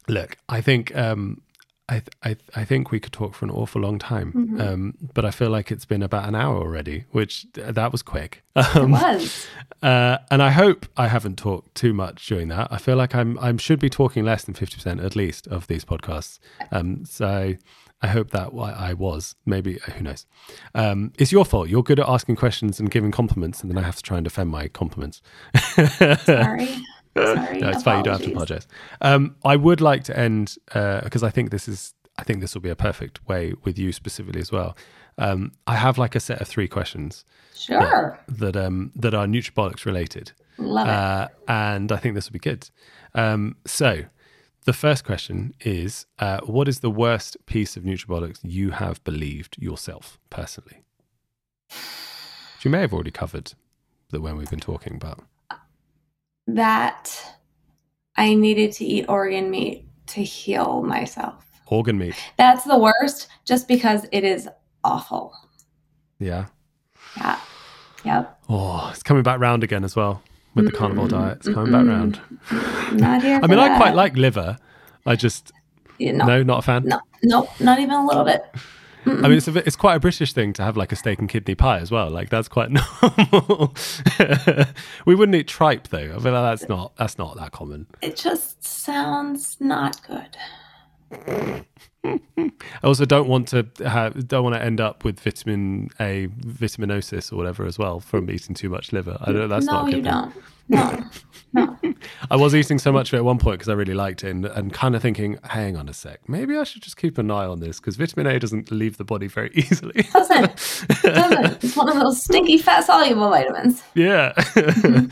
look, I think um, I, I, I think we could talk for an awful long time, mm-hmm. um, but I feel like it's been about an hour already, which that was quick. Um, it was, uh, and I hope I haven't talked too much during that. I feel like I'm I should be talking less than fifty percent at least of these podcasts. Um, so I hope that I was. Maybe who knows? Um, it's your fault. You're good at asking questions and giving compliments, and then I have to try and defend my compliments. Sorry. Sorry, no, it's fine. You don't have to apologize. Um, I would like to end because uh, I think this is. I think this will be a perfect way with you specifically as well. Um, I have like a set of three questions. Sure. That that, um, that are nutribollocks related. Love uh, it. And I think this will be good. Um, so, the first question is: uh, What is the worst piece of nutribollocks you have believed yourself personally? Which you may have already covered the when we've been talking about that I needed to eat organ meat to heal myself. Organ meat. That's the worst just because it is awful. Yeah. Yeah. Yep. Oh, it's coming back round again as well. with the carnivore mm-hmm. diet. It's coming back round. Mm-hmm. Mm-hmm. Not here. I mean, I quite like liver. I just know, no, not a fan. no, no, not even a little bit. I mean, it's a, bit- it's quite a British thing to have like a steak and kidney pie as well. Like that's quite normal. we wouldn't eat tripe though. I like that's not that's not that common. It just sounds not good. I also don't want to have don't want to end up with vitamin A vitaminosis or whatever as well from eating too much liver. I don't. That's no, not you don't. No, no. I was eating so much of it at one point because I really liked it and, and kind of thinking, hang on a sec, maybe I should just keep an eye on this because vitamin A doesn't leave the body very easily. Doesn't. Doesn't. It's one of those stinky fat soluble vitamins. yeah.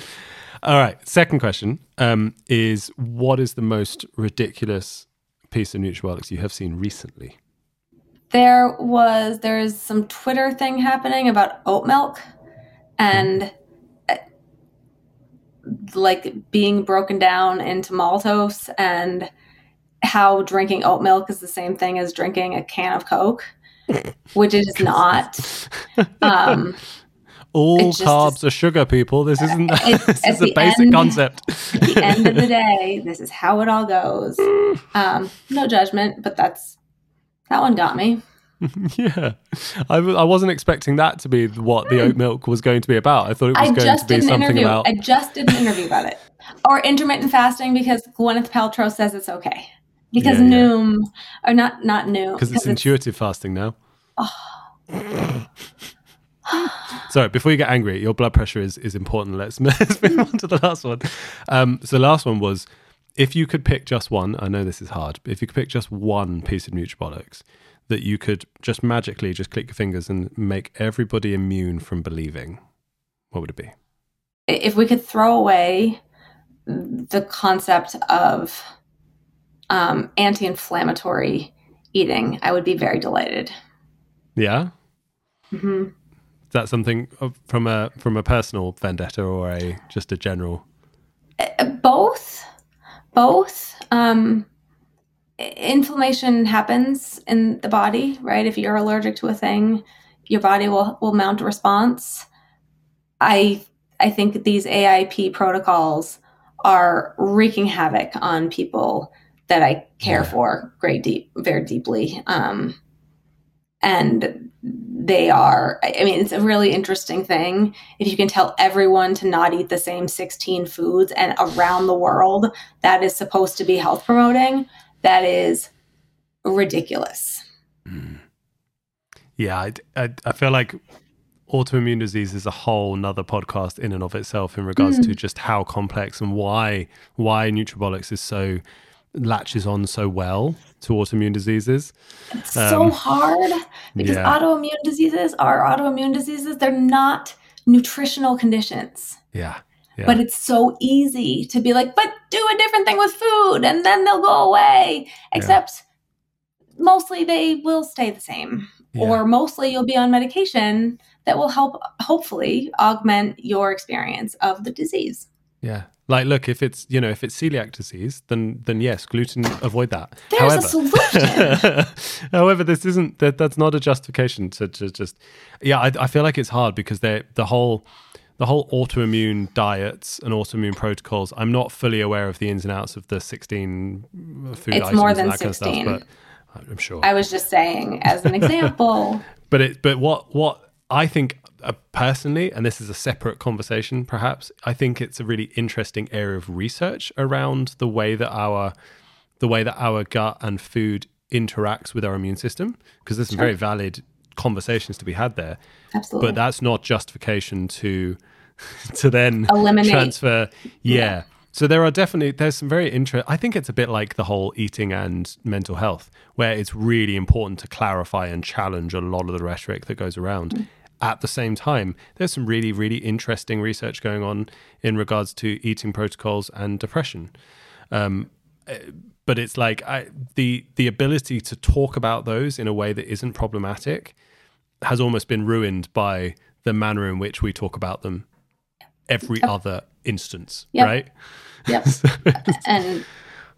All right. Second question um, is what is the most ridiculous piece of nutribollocks you have seen recently? There was there's some Twitter thing happening about oat milk and uh, like being broken down into maltose and how drinking oat milk is the same thing as drinking a can of Coke, which it is not. Um, All carbs are sugar, people. This isn't. It- this is a basic end- concept. at the end of the day, this is how it all goes. Um, no judgment, but that's that one got me. yeah, I, w- I wasn't expecting that to be what the oat milk was going to be about. I thought it was I going just to be did an something interview. about. I just did an interview about it. Or intermittent fasting because Gwyneth Paltrow says it's okay. Because Yeah, yeah. Noom, or not not Noom, Because it's intuitive fasting now. Sorry, before you get angry, your blood pressure is, is important. Let's, let's move on to the last one. Um, so the last one was if you could pick just one, I know this is hard, but if you could pick just one piece of nutribollocks that you could just magically just click your fingers and make everybody immune from believing, what would it be? if we could throw away the concept of um, anti-inflammatory eating, I would be very delighted. Yeah? hmm Is that something from a from a personal vendetta or a just a general? both both um inflammation happens in the body right if you're allergic to a thing your body will will mount a response i i think these aip protocols are wreaking havoc on people that i care Yeah. for great deep very deeply um and they are. I mean it's a really interesting thing if you can tell everyone to not eat the same 16 foods and around the world that is supposed to be health promoting that is ridiculous. Hmm. Yeah, I, I, I feel like autoimmune disease is a whole nother podcast in and of itself in regards to mm. just how complex and why why nutribollocks is so latches on so well to autoimmune diseases. it's so Um, hard because yeah. autoimmune diseases are autoimmune diseases they're not nutritional conditions Yeah. Yeah. but it's so easy to be like but do a different thing with food and then they'll go away except mostly they will stay the same Yeah. or mostly you'll be on medication that will help hopefully augment your experience of the disease yeah. Like look, if it's you know, if it's celiac disease, then then yes, gluten avoid that. There's a However, solution. However, this isn't that that's not a justification to, to just yeah, I, I feel like it's hard because they the whole the whole autoimmune diets and autoimmune protocols. I'm not fully aware of the ins and outs of the 16 food It's items more and than that kind of 16. stuff, but I'm sure. i was just saying as an example But it, but what what I think uh, personally, and this is a separate conversation, perhaps. I think it's a really interesting area of research around the way that our the way that our gut and food interacts with our immune system, because there's some very valid conversations to be had there. absolutely But that's not justification to to then Eliminate. transfer. Yeah. So there are definitely there's some very interest. I think it's a bit like the whole eating and mental health, where it's really important to clarify and challenge a lot of the rhetoric that goes around. At the same time, there's some really really interesting research going on in regards to eating protocols and depression. Um, but it's like I, the the ability to talk about those in a way that isn't problematic has almost been ruined by the manner in which we talk about them every other instance, Yep. right? Yep. and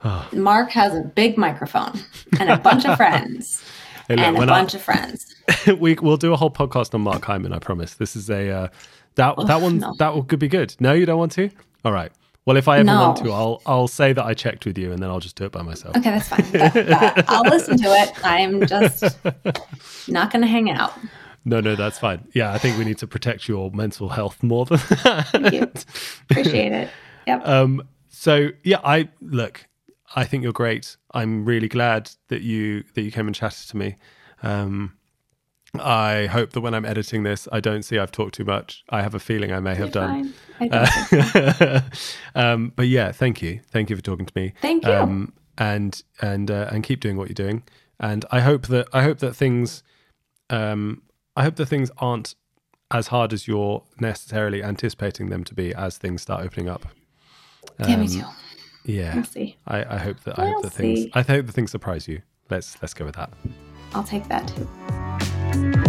Ah. Mark has a big microphone and a bunch of friends Hey, look, and a when I- bunch of friends. we we'll do a whole podcast on Mark Hyman. I promise. This is a uh, that that one no. that could be good. No, you don't want to. All right. Well, if I ever No. want to, I'll I'll say that I checked with you, and then I'll just do it by myself. Okay, that's fine. That- that- I'll listen to it. I'm just not going to hang out. No, no, that's fine. Yeah, I think we need to protect your mental health more than Thank you. that. Appreciate it. Yep. Um, so yeah, I look. I think you're great. I'm really glad that you that you came and chatted to me. Um, I hope that when I'm editing this, I don't see I've talked too much. I have a feeling I may have You're done. fine. I think so. um, but yeah, thank you, thank you for talking to me. Thank you. Um, and and uh, and keep doing what you're doing. And I hope that I hope that things, um, I hope that things aren't as hard as you're necessarily anticipating them to be as things start opening up. yeah, me Um, too. Yeah, We'll see. I, I hope that I hope We'll that things. I hope that things surprise you. Let's let's go with that. I'll take that too.